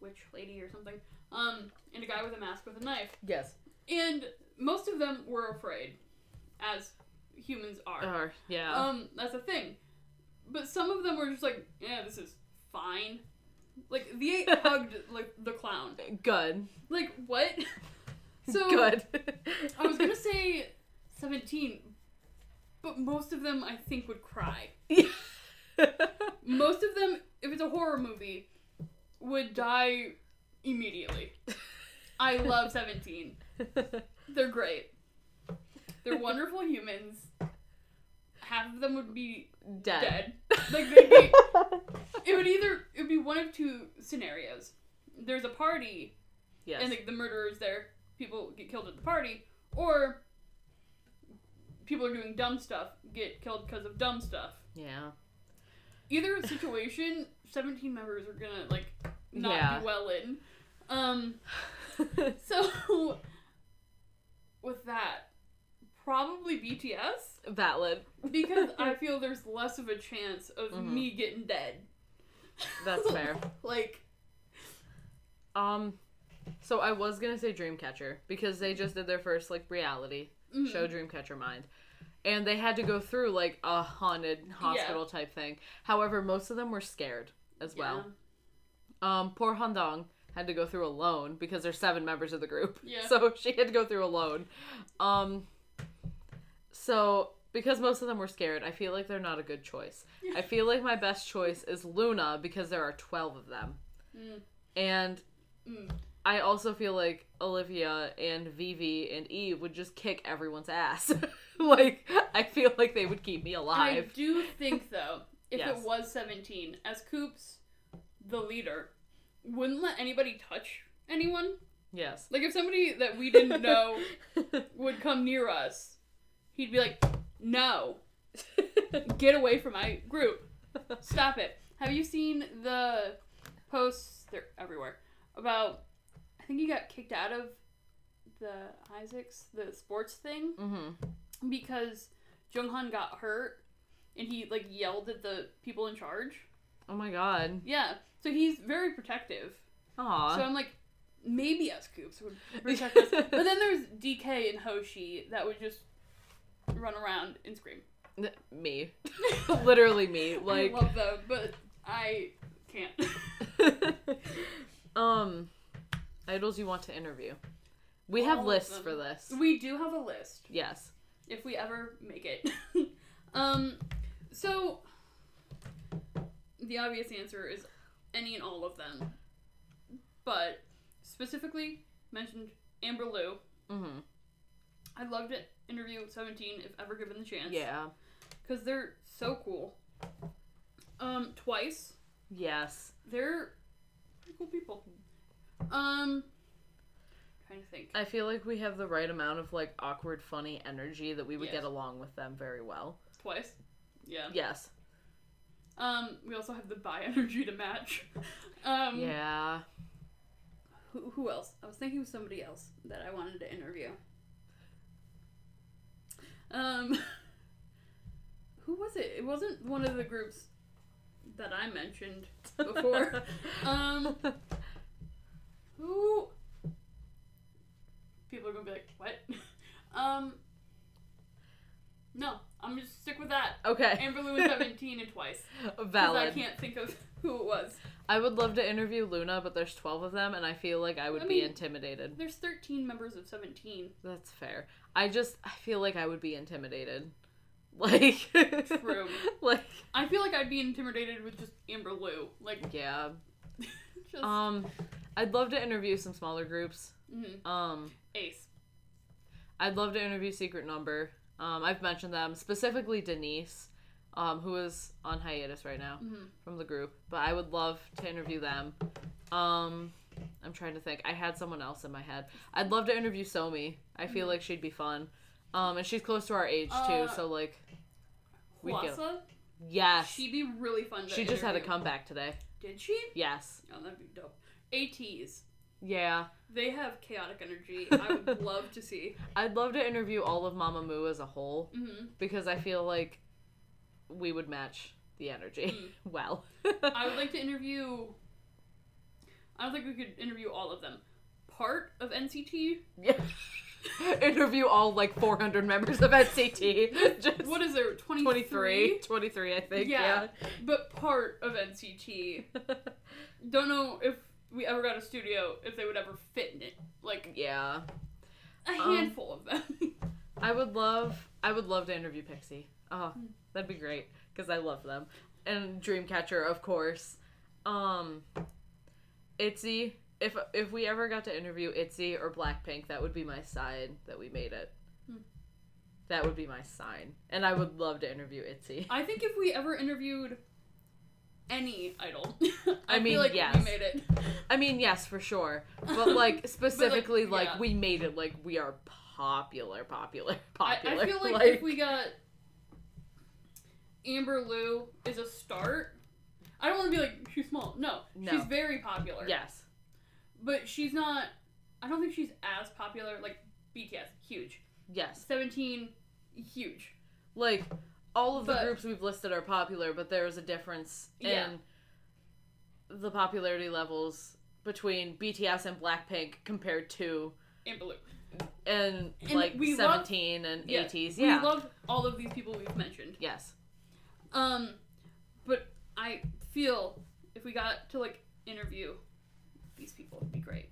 witch lady or something, um, and a guy with a mask with a knife. Yes. And most of them were afraid, as humans are. Or yeah. Um, that's a thing. But some of them were just like, yeah, this is fine. Like The8 [LAUGHS] hugged like the clown. Good. Like what? [LAUGHS] So Good. I was gonna [LAUGHS] say seventeen, but most of them I think would cry. Most of them, if it's a horror movie, would die immediately. I love seventeen. They're great. They're wonderful humans. Half of them would be Dead. dead. Like they'd be [LAUGHS] it would either it would be one of two scenarios. There's a party yes. and like the murderer's there, people get killed at the party, or people are doing dumb stuff, get killed because of dumb stuff. yeah. Either situation, seventeen members are gonna like not Yeah. do well in. Um [LAUGHS] so with that, probably BTS Valid. because [LAUGHS] I feel there's less of a chance of Mhm. me getting dead. That's [LAUGHS] fair. like Um, so I was gonna say Dreamcatcher because they just did their first like reality mhm. show, Dreamcatcher Mind, and they had to go through like a haunted hospital type thing. However, most of them were scared as well. Um, poor Handong had to go through alone because there's seven members of the group. Yeah. [LAUGHS] So she had to go through alone. Um, so because most of them were scared, I feel like they're not a good choice. I feel like my best choice is LOONA because there are 12 of them. Mm. And Mm. I also feel like Olivia and Vivi and Yves would just kick everyone's ass. [LAUGHS] like I feel like they would keep me alive. I do think though, [LAUGHS] if Yes. it was 17, S.Coups, the leader, wouldn't let anybody touch anyone. yes. Like if somebody that we didn't know [LAUGHS] would come near us, he'd be like, "No, get away from my group. Stop it." Have you seen the posts? They're everywhere about. I think he got kicked out of the ISACs, the sports thing, hmm because Jeonghan got hurt, and he like yelled at the people in charge. Oh my god. Yeah, so he's very protective. Aw. So I'm like, maybe us S.Coups would [LAUGHS] protect us. but then there's DK and Hoshi that would just run around and scream. Me. [LAUGHS] Literally me. Like I love them, but I can't. [LAUGHS] um idols you want to interview. We have All lists for this. we do have a list Yes. if we ever make it. [LAUGHS] um, so the obvious answer is any and all of them, but specifically mentioned Amber Liu. Mhm. I loved love to interview 17 if ever given the chance. Yeah. because they're so cool. Um, twice. Yes. They're pretty cool people. Um, trying to think. I feel like we have the right amount of like awkward funny energy that we would Yes. get along with them very well. Twice. Yeah. Yes. Um, we also have the bi [LAUGHS] energy to match. Um, Yeah. Who, who else? I was thinking of somebody else that I wanted to interview. Um, [LAUGHS] who was it? It wasn't one of the groups that I mentioned before. [LAUGHS] um, who? People are gonna be like, what? [LAUGHS] um, no, I'm just stick with that. okay. Amber Liu was 17 and twice. Because I can't think of who it was. I would love to interview LOONA, but there's 12 of them, and I feel like I would I be mean- intimidated. There's 13 members of 17. That's fair. I just I feel like I would be intimidated. [LAUGHS] Like True. [LAUGHS] like I feel like I'd be intimidated with just Amber Liu. Like, yeah. [LAUGHS] just Um I'd love to interview some smaller groups. mhm. Um A.C.E. I'd love to interview Secret Number. Um I've mentioned them, specifically Denise, um who is on hiatus right now hmm from the group, but I would love to interview them. Um I'm trying to think. I had someone else in my head. I'd love to interview Somi. I feel Mhm. like she'd be fun. Um and she's close to our age too, Uh, so like We Huasa? yes. She'd be really fun to She just had a interview. comeback today. Did she? Yes. Oh, that'd be dope. ATs. Yeah. They have chaotic energy. [LAUGHS] I would love to see. I'd love to interview all of Mamamoo as a whole hmm because I feel like we would match the energy [LAUGHS] well. I would like to interview. I don't think we could interview all of them. Part of NCT. yeah. [LAUGHS] interview all like 400 members of NCT. [LAUGHS] Just What is there? 23. 23? 23, I think. Yeah. But part of NCT. [LAUGHS] Don't know if we ever got a studio, if they would ever fit in it. Like, yeah. a Um, handful of them. I would love I would love to interview PIXY. Oh, Hmm. that'd be great because I love them. And Dreamcatcher, of course. Um Itzy, if if we ever got to interview Itzy or Blackpink, that would be my sign that we made it. Hmm. That would be my sign. And I would love to interview Itzy. [LAUGHS] I think if we ever interviewed any idol, [LAUGHS] I I, mean, feel like yes. we made it. I mean, yes, for sure. [LAUGHS] But like specifically like, yeah. we made it like we are popular, popular, popular. I feel like, if we got Amber Liu is a start. I don't want to be like she's small. No, No. she's very popular. Yes. but she's not. I don't think she's as popular. Like BTS, huge. Yes. Seventeen, huge. like all of the But- groups we've listed are popular, but there is a difference Yeah. in the popularity levels between BTS and Blackpink compared to Amber Liu. and, And like we love- 17 and Yeah, 80s. Yeah. We love all of these people we've mentioned. yes. Um, but I feel if we got to like interview these people, it'd be great.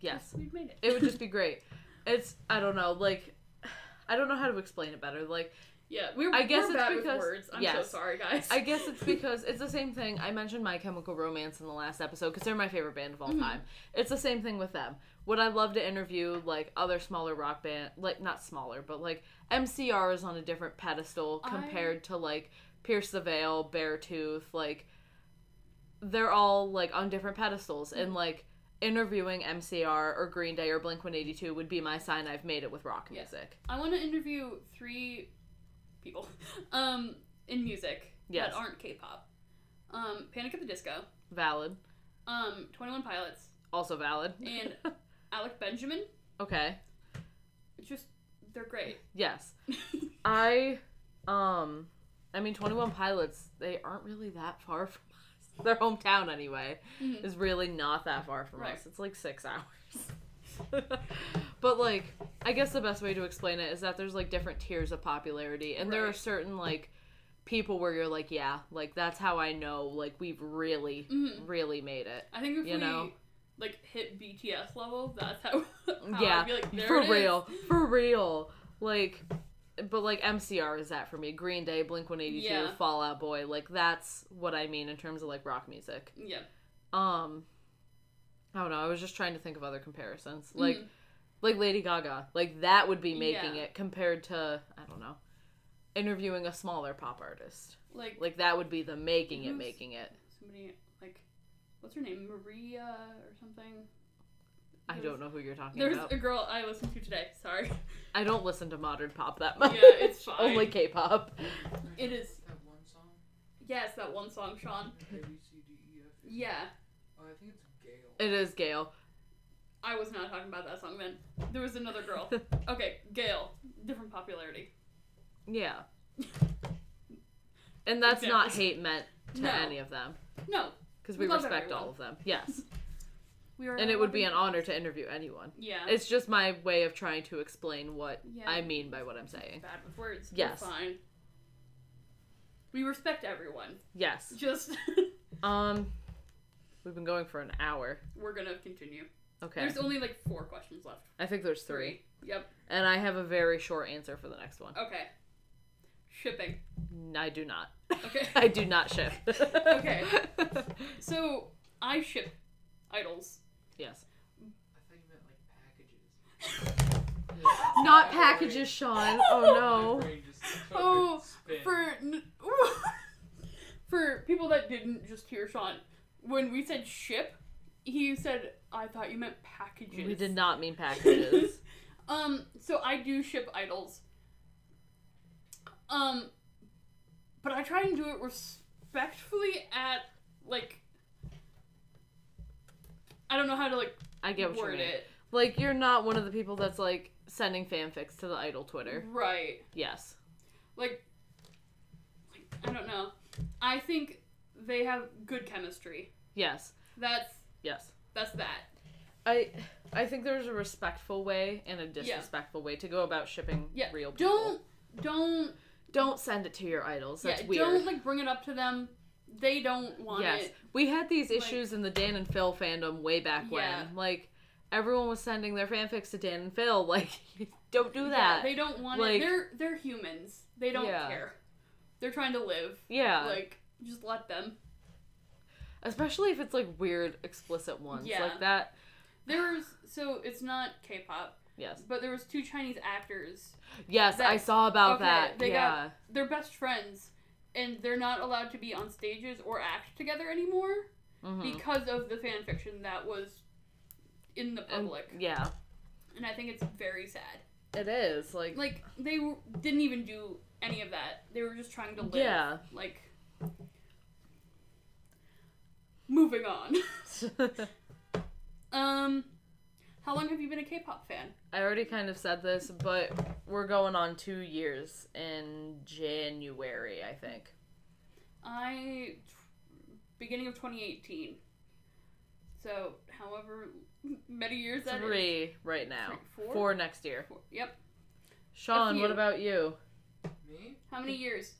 Yes. we've made it. It would just be [LAUGHS] great. It's I don't know, like [SIGHS] I don't know how to explain it better. Like yeah. We're, I guess we're it's bad because- with words. I'm yes. so sorry, guys. I guess it's [LAUGHS] because it's the same thing. I mentioned My Chemical Romance in the last episode because they're my favorite band of all Mhm. time. It's the same thing with them. Would I love to interview like other smaller rock band, like not smaller, but like MCR is on a different pedestal I- compared to like Pierce the Veil, Beartooth, like they're all like on different pedestals and like interviewing MCR or Green Day or Blink 182 would be my sign I've made it with rock Yeah. music. I want to interview three people [LAUGHS] um, in music Yes. that aren't K-pop. Um, Panic at the Disco, Valid. um, Twenty One Pilots, Also valid. and [LAUGHS] Alec Benjamin. okay. It's just they're great. Yes. [LAUGHS] I um I mean 21 Pilots, they aren't really that far from [LAUGHS] us. Their hometown anyway Mhm. is really not that far from Right. us. It's like 6 hours. [LAUGHS] but like I guess the best way to explain it is that there's like different tiers of popularity and there are certain like people where you're like, yeah, like that's how I know like we've really Mhm. really made it. I think if You we know? like hit BTS level, that's how. [LAUGHS] how yeah, like, for real, for real. Like, but like MCR is that for me. Green Day, Blink One Eighty Two, Yeah. Fallout Boy. Like that's what I mean in terms of like rock music. Yeah. Um, I don't know. I was just trying to think of other comparisons. Like, Mhm. like Lady Gaga. Like that would be making Yeah. it compared to I don't know, interviewing a smaller pop artist. like Like that would be the making it, making it. somebody like what's her name Maria or something. I don't know who you're talking about. There's about. a girl I listened to today. Sorry. I don't listen to modern pop that much. Yeah, it's [LAUGHS] fine. Only K-pop. It is. That one song? Yes, that one song, Sean. A, B, C, D, E, F. A. Yeah. Oh, I think it's GAYLE. It is GAYLE. I was not talking about that song then. There was another girl. [LAUGHS] Okay, GAYLE. Different popularity. Yeah. [LAUGHS] And that's not hate meant to No. any of them No, because We we love respect all of them. Yes, we are. and it would be an honor to interview anyone. Yeah. It's just my way of trying to explain what Yeah. I mean by what I'm saying. bad with words. Yes. We're fine. We respect everyone. Yes. Just [LAUGHS] Um, we've been going for an hour. we're gonna continue. Okay. There's only like four questions left. I think there's three. Yep. And I have a very short answer for the next one. Okay. Shipping. I do not. Okay. [LAUGHS] I do not ship. [LAUGHS] Okay. So I ship idols. Yes. I thought you meant like packages. [LAUGHS] Not [LAUGHS] packages, Sean. [LAUGHS] Oh no. brain just took a Oh, for for people that didn't just hear Sean, when we said ship, he said, "I thought you meant packages." We did not mean packages. Um, so I do ship idols. Um, but I try and do it respectfully at like. I don't know how to like I get what you word mean. it. Like you're not one of the people that's like sending fanfics to the idol Twitter. Right. Yes. Like, like I don't know. I think they have good chemistry. Yes. That's Yes. that's that. I I think there's a respectful way and a disrespectful way to go about shipping Yeah. real people. Don't don't don't send it to your idols. That's yeah, weird. don't like bring it up to them. They don't want yes. it. We had these Like- issues in the Dan and Phil fandom way back Yeah. when. Like everyone was sending their fanfics to Dan and Phil. [LAUGHS] Like don't do Yeah, that. they don't want Like- it. They're they're humans. They don't Yeah. care. They're trying to live. yeah. Like just let them. Especially if it's like weird explicit ones. Yeah. Like that. There's so it's not K-pop, Yes. but there was two Chinese actors. Yes, That- I saw about okay, that. they yeah. got- They're best friends, and they're not allowed to be on stages or act together anymore Mhm. because of the fan fiction that was in the And- public. yeah. and I think it's very sad. It is. Like, Like they w- didn't even do any of that. They were just trying to live. Yeah. Like moving on. [LAUGHS] um how long have you been a K-pop fan? I already kind of said this, but we're going on two years in January, I think. I beginning of 2018. So, however many years that is. Three right now. Three, four? Four next year. Four. Yep. Sean, what about you? Me? How many years?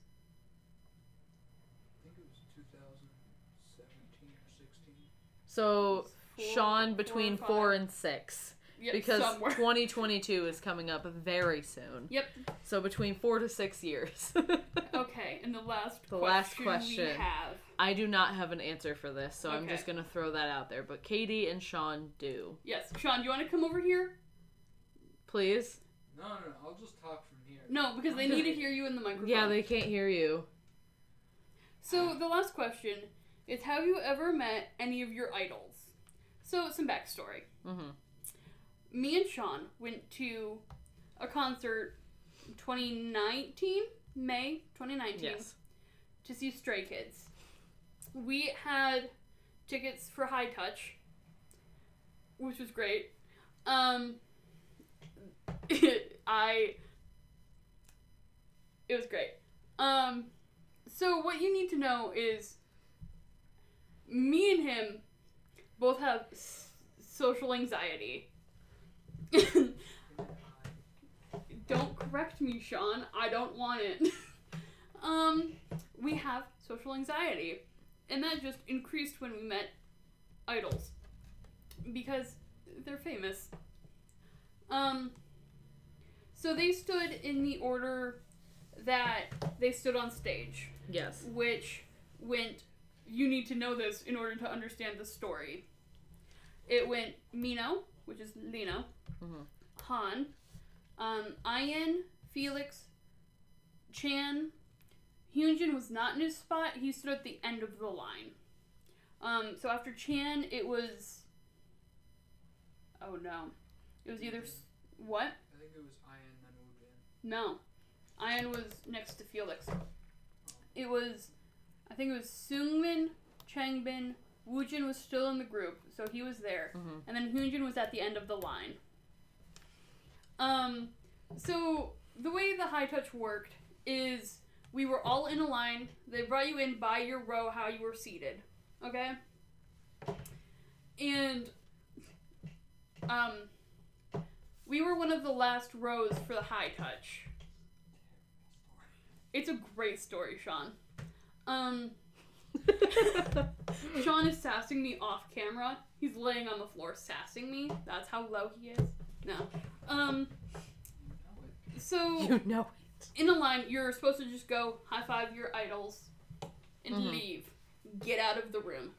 I think it was 2017 or 16. So Four- Sean four between or four and six. Yep, because somewhere. [LAUGHS] 2022 is coming up very soon. Yep. So between four to six years. [LAUGHS] Okay, and the last The question last we question. have. I do not have an answer for this, so I'm just gonna throw that out there. But Katie and Sean do. Yes, Sean, do you want to come over here? Please? No, no, no. I'll just talk from here. No, because they need to hear you in the microphone. Yeah, they can't hear you. So the last question is: Have you ever met any of your idols? So some backstory. Mm-hmm. Me and Sean went to a concert, 2019 May 2019, Yes. to see Stray Kids. We had tickets for High Touch, which was great. Um, [LAUGHS] I. It was great. Um, so what you need to know is, me and him both have s- social anxiety. [LAUGHS] don't correct me, Sean. I don't want it. [LAUGHS] um, we have social anxiety, and that just increased when we met idols because they're famous. Um, so they stood in the order that they stood on stage, Yes. which went. You need to know this in order to understand the story. It went Minho, which is Lee Know, Mhm. Han, um, I.N, Felix, Chan. Hyunjin was not in his spot. He stood at the end of the line. Um, so after Chan, it was. Oh no, it was either s- what? I think it was I.N then Woojin. No, I.N was next to Felix. It was, I think it was Seungmin, Changbin, Woojin was still in the group, so he was there, Mhm. and then Hyunjin was at the end of the line. Um, so the way the high touch worked is we were all in a line. They brought you in by your row, how you were seated. Okay? And um we were one of the last rows for the high touch. It's a great story, Sean. Um [LAUGHS] Sean is sassing me off camera. He's laying on the floor sassing me. That's how low he is. No. Um so [LAUGHS] You know it. in a line, you're supposed to just go high five your idols and Mhm. leave. Get out of the room.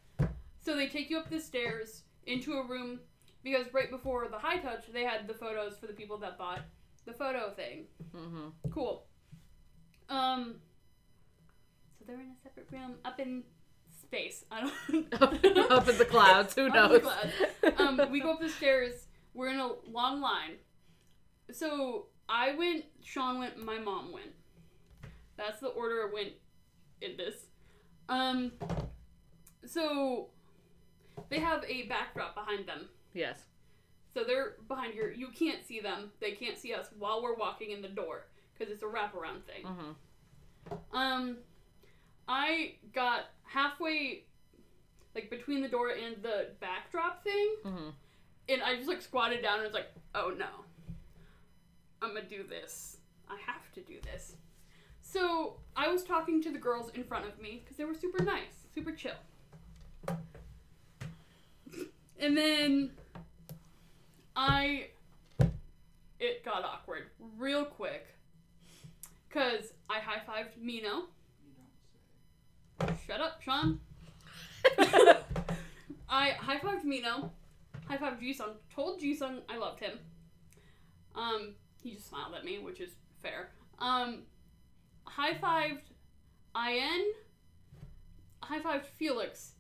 So they take you up the stairs into a room because right before the high touch, they had the photos for the people that bought the photo thing. hmm Cool. Um. They're in a separate room up in space. I don't. [LAUGHS] up, up in the clouds. Who knows? clouds. [LAUGHS] um, we go up the stairs. We're in a long line. So I went, Sean went, my mom went. That's the order it went in this. Um, so they have a backdrop behind them. yes. So they're behind here. You can't see them. They can't see us while we're walking in the door because it's a wraparound thing. hmm Um, I got halfway, like between the door and the backdrop thing, hmm and I just like squatted down and was like, oh no, I'm gonna do this. I have to do this. So I was talking to the girls in front of me because they were super nice, super chill. And then I, it got awkward real quick because I high fived Minho. You don't say. Shut up, Sean. [LAUGHS] I high fived Minho, high fived Jisung, told Jisung I loved him. Um, he just smiled at me, which is fair. Um, high fived I.N, high fived Felix,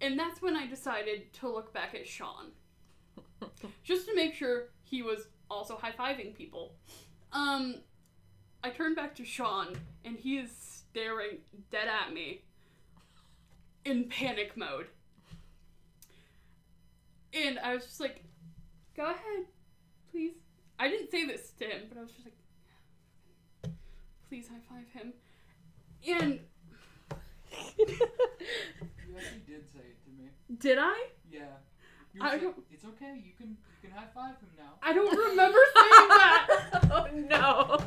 and that's when I decided to look back at Sean. [LAUGHS] Just to make sure he was also high fiving people. Um, I turned back to Sean, and he is staring dead at me in panic mode. And I was just like, go ahead, please. I didn't say this to him, but I was just like, please high five him. And [LAUGHS] You actually did say it to me. did I? Yeah. You I said, don't- It's okay. You can you can high five him now. I don't remember saying that. [LAUGHS] oh no!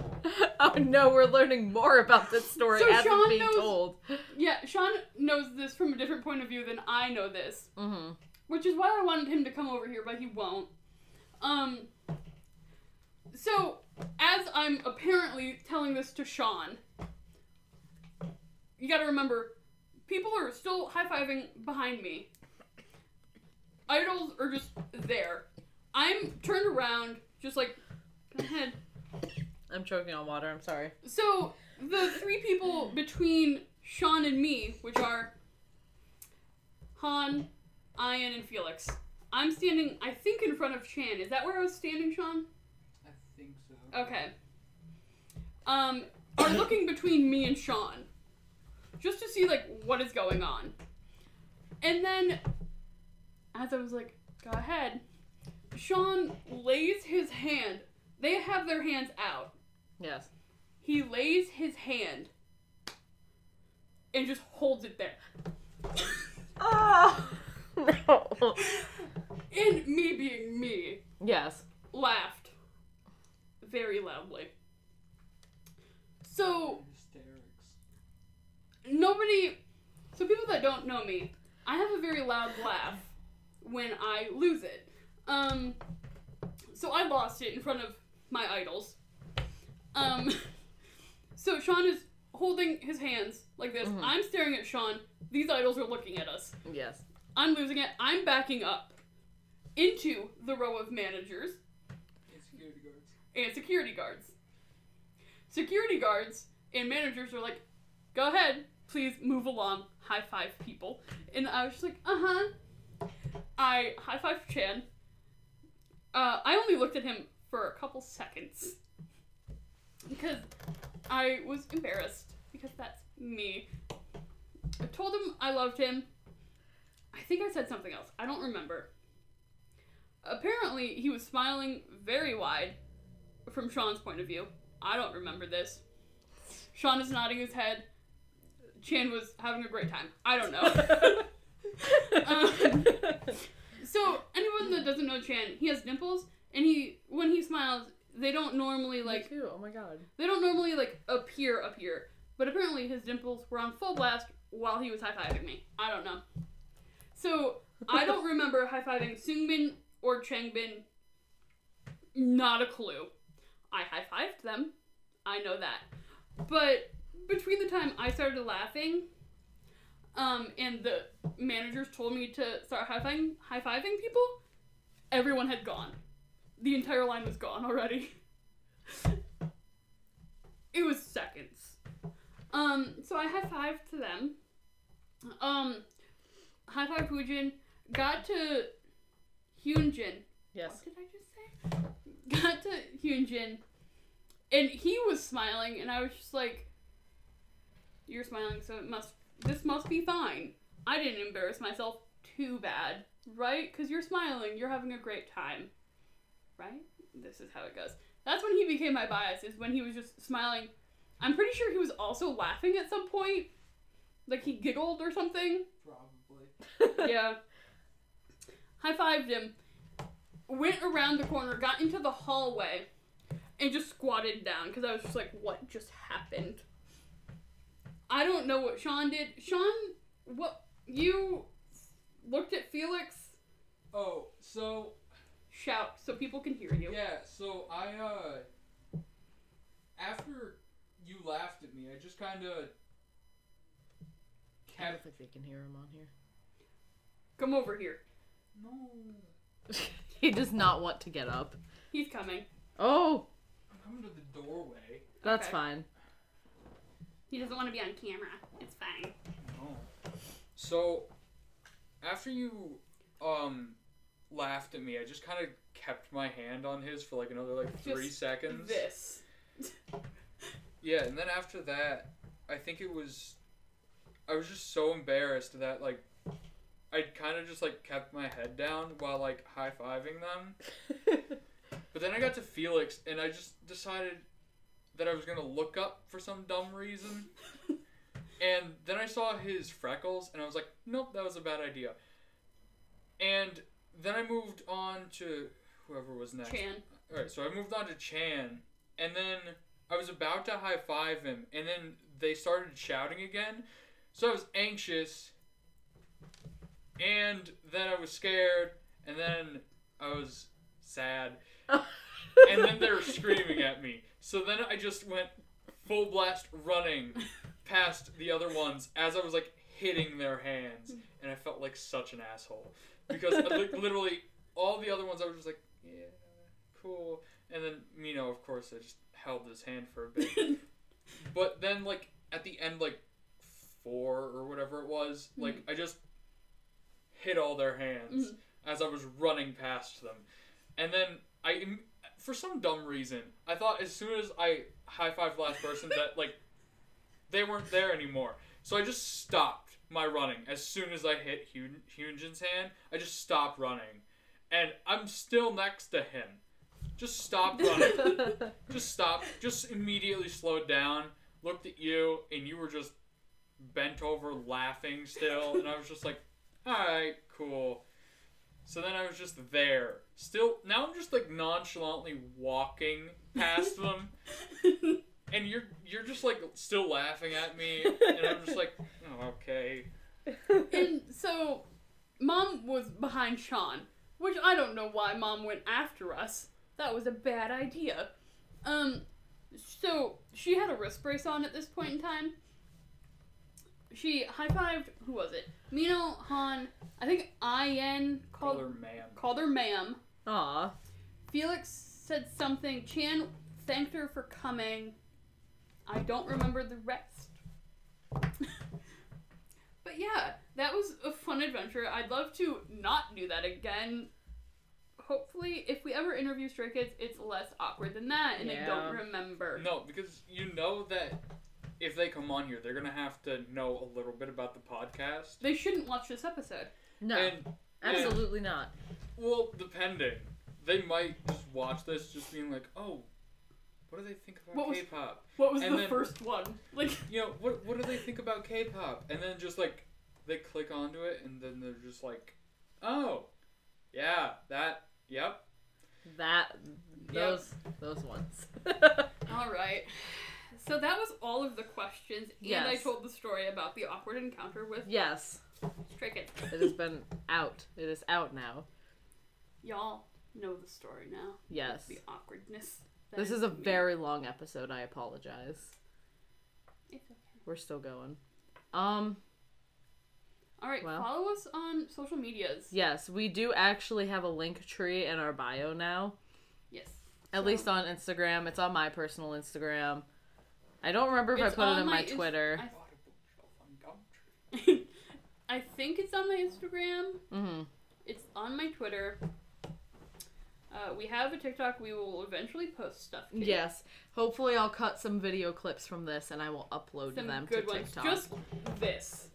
Oh no! We're learning more about this story So as Sean it's being knows- told. Yeah, Sean knows this from a different point of view than I know this. hmm which is why I wanted him to come over here, but he won't. Um. So, as I'm apparently telling this to Sean, you gotta remember, people are still high fiving behind me. Idols are just there. I'm turned around, just like, go ahead. I'm choking on water. I'm sorry. So, the three people between Sean and me, which are Han, I.N, and Felix. I'm standing, I think, in front of Chan. Is that where I was standing, Sean? I think so. Okay. Um, are [COUGHS] looking between me and Sean. Just to see, like, what is going on. And then, as I was like, go ahead, Sean lays his hand. They have their hands out. Yes. He lays his hand and just holds it there. Oh no. And me being me, Yes. laughed very loudly. So, Hysterics. nobody. So, people that don't know me, I have a very loud laugh when I lose it. Um, so I lost it in front of my idols. Um, [LAUGHS] so Sean is holding his hands like this. Mhm. I'm staring at Sean. These idols are looking at us. Yes. I'm losing it. I'm backing up into the row of managers And security guards. and security guards. Security guards and managers are like, go ahead, please move along, high five people. And I was just like, uh huh. I high fived Chan. Uh, I only looked at him for a couple seconds because I was embarrassed because that's me. I told him I loved him. I think I said something else. I don't remember. Apparently, he was smiling very wide from Sean's point of view. I don't remember this. Sean is nodding his head. Chan was having a great time. I don't know. [LAUGHS] Um, so anyone that doesn't know Chan, he has dimples, and he when he smiles, they don't normally like too. Oh my god. they don't normally like appear up here. But apparently his dimples were on full blast while he was high fiving me. I don't know. So I don't [LAUGHS] remember high fiving Seungmin or Changbin. Not a clue. I high fived them. I know that. But between the time I started laughing, um, and the managers told me to start high fiving high fiving people, everyone had gone. The entire line was gone already. [LAUGHS] it was seconds. Um, so I high fived to them. Um, high five Woojin. Got to Hyunjin. Yes. What did I just say? Got to Hyunjin, and he was smiling, and I was just like, "You're smiling, so it must. This must be fine. I didn't embarrass myself too bad, right? Because you're smiling, you're having a great time, right? This is how it goes. That's when he became my bias. Is when he was just smiling. I'm pretty sure he was also laughing at some point, like he giggled or something Probably. [LAUGHS] [LAUGHS] yeah. High fived him, went around the corner, got into the hallway, and just squatted down because I was just like, what just happened? I don't know what Sean did. Sean, what? You looked at Felix? Oh, so Shout so people can hear you. yeah, so I uh after you laughed at me, I just kind of I don't think they can hear him on here. Come over here. no. [LAUGHS] he does not want to get up. He's coming. Oh, I'm coming to the doorway. that's Okay. fine. He doesn't want to be on camera. It's fine. No. So after you um laughed at me, I just kind of kept my hand on his for like another like three Just seconds. This. [LAUGHS] Yeah, and then after that, I think it was I was just so embarrassed that like I kind of just like kept my head down while like high fiving them. [LAUGHS] But then I got to Felix and I just decided that I was gonna look up for some dumb reason. and then I saw his freckles and I was like, nope, that was a bad idea. And then I moved on to whoever was next. Chan. Alright, so I moved on to Chan, and then I was about to high five him, and then they started shouting again. So I was anxious, and then I was scared, and then I was sad, [LAUGHS] and then they were screaming at me. So then I just went full blast running [LAUGHS] past the other ones as I was like hitting their hands, and I felt like such an asshole. Because like literally all the other ones I was just like, yeah, cool, and then Minho, of course, I just held his hand for a bit, [LAUGHS] but then like at the end, like four or whatever it was, like I just hit all their hands Mhm. as I was running past them, and then I, im- for some dumb reason, I thought as soon as I high fived last person that [LAUGHS] like they weren't there anymore, so I just stopped my running as soon as I hit Hyun- Hyunjin's hand. I just stopped running, and I'm still next to him. Just stopped running. [LAUGHS] just stopped. Just immediately slowed down. Looked at you, and you were just bent over, laughing still, and I was just like, "All right, cool." So then I was just there, still. Now I'm just like nonchalantly walking past them, [LAUGHS] and you're you're just like still laughing at me, and I'm just like, "Oh, okay." and so, mom was behind Sean, which I don't know why mom went after us. That was a bad idea. Um, so she had a wrist brace on at this point in time. She high fived. Who was it? Minho Han. I think I.N Call called her ma'am. called her ma'am. Aw. Felix said something. Chan thanked her for coming. I don't remember the rest. [LAUGHS] but yeah, that was a fun adventure. I'd love to not do that again. Hopefully, if we ever interview Stray Kids, it's less awkward than that, and they don't remember. No, because you know that if they come on here, they're gonna have to know a little bit about the podcast. They shouldn't watch this episode. No, And absolutely not. well, depending, they might just watch this, just being like, "Oh, what do they think about What was- K-pop? What was And the then- first one? Like, You know, what what do they think about K-pop? And then just like they click onto it, and then they're just like, oh, yeah, that, yep. That those those ones. [LAUGHS] all right. So that was all of the questions, and I told the story about the awkward encounter with yes, Stray it has been out. It is out now. Y'all know the story now. Yes. The awkwardness. This is a me. very long episode. I apologize. It's okay. We're still going. Um, All right, Well. follow us on social medias. yes, we do actually have a link tree in our bio now. Yes. At So- least on Instagram. It's on my personal Instagram. I don't remember if It's I put it on in my, my Inst- Twitter. I- Bought a bookshelf on Gumtree. [LAUGHS] I think it's on my Instagram. hmm It's on my Twitter. Uh, we have a TikTok. We will eventually post stuff. to. Yes. Hopefully, I'll cut some video clips from this and I will upload Some them good to ones. TikTok. Just this.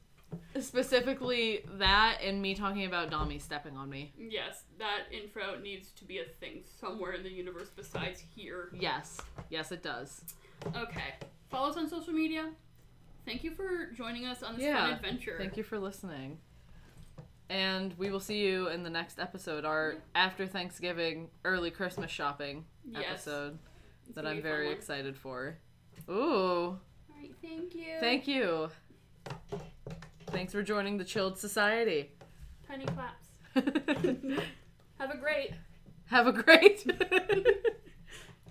Specifically, that and me talking about Dami stepping on me. Yes, that intro needs to be a thing somewhere in the universe besides here. Yes. Yes, it does. Okay. Follow us on social media. Thank you for joining us on this Yeah, fun adventure. Thank you for listening. And we will see you in the next episode, our Yeah. after Thanksgiving early Christmas shopping Yes. episode It's that I'm very excited for. Ooh. Alright, thank you. Thank you. Thanks for joining the Chilled Society. Tiny claps. [LAUGHS] Have a great. Have a great [LAUGHS]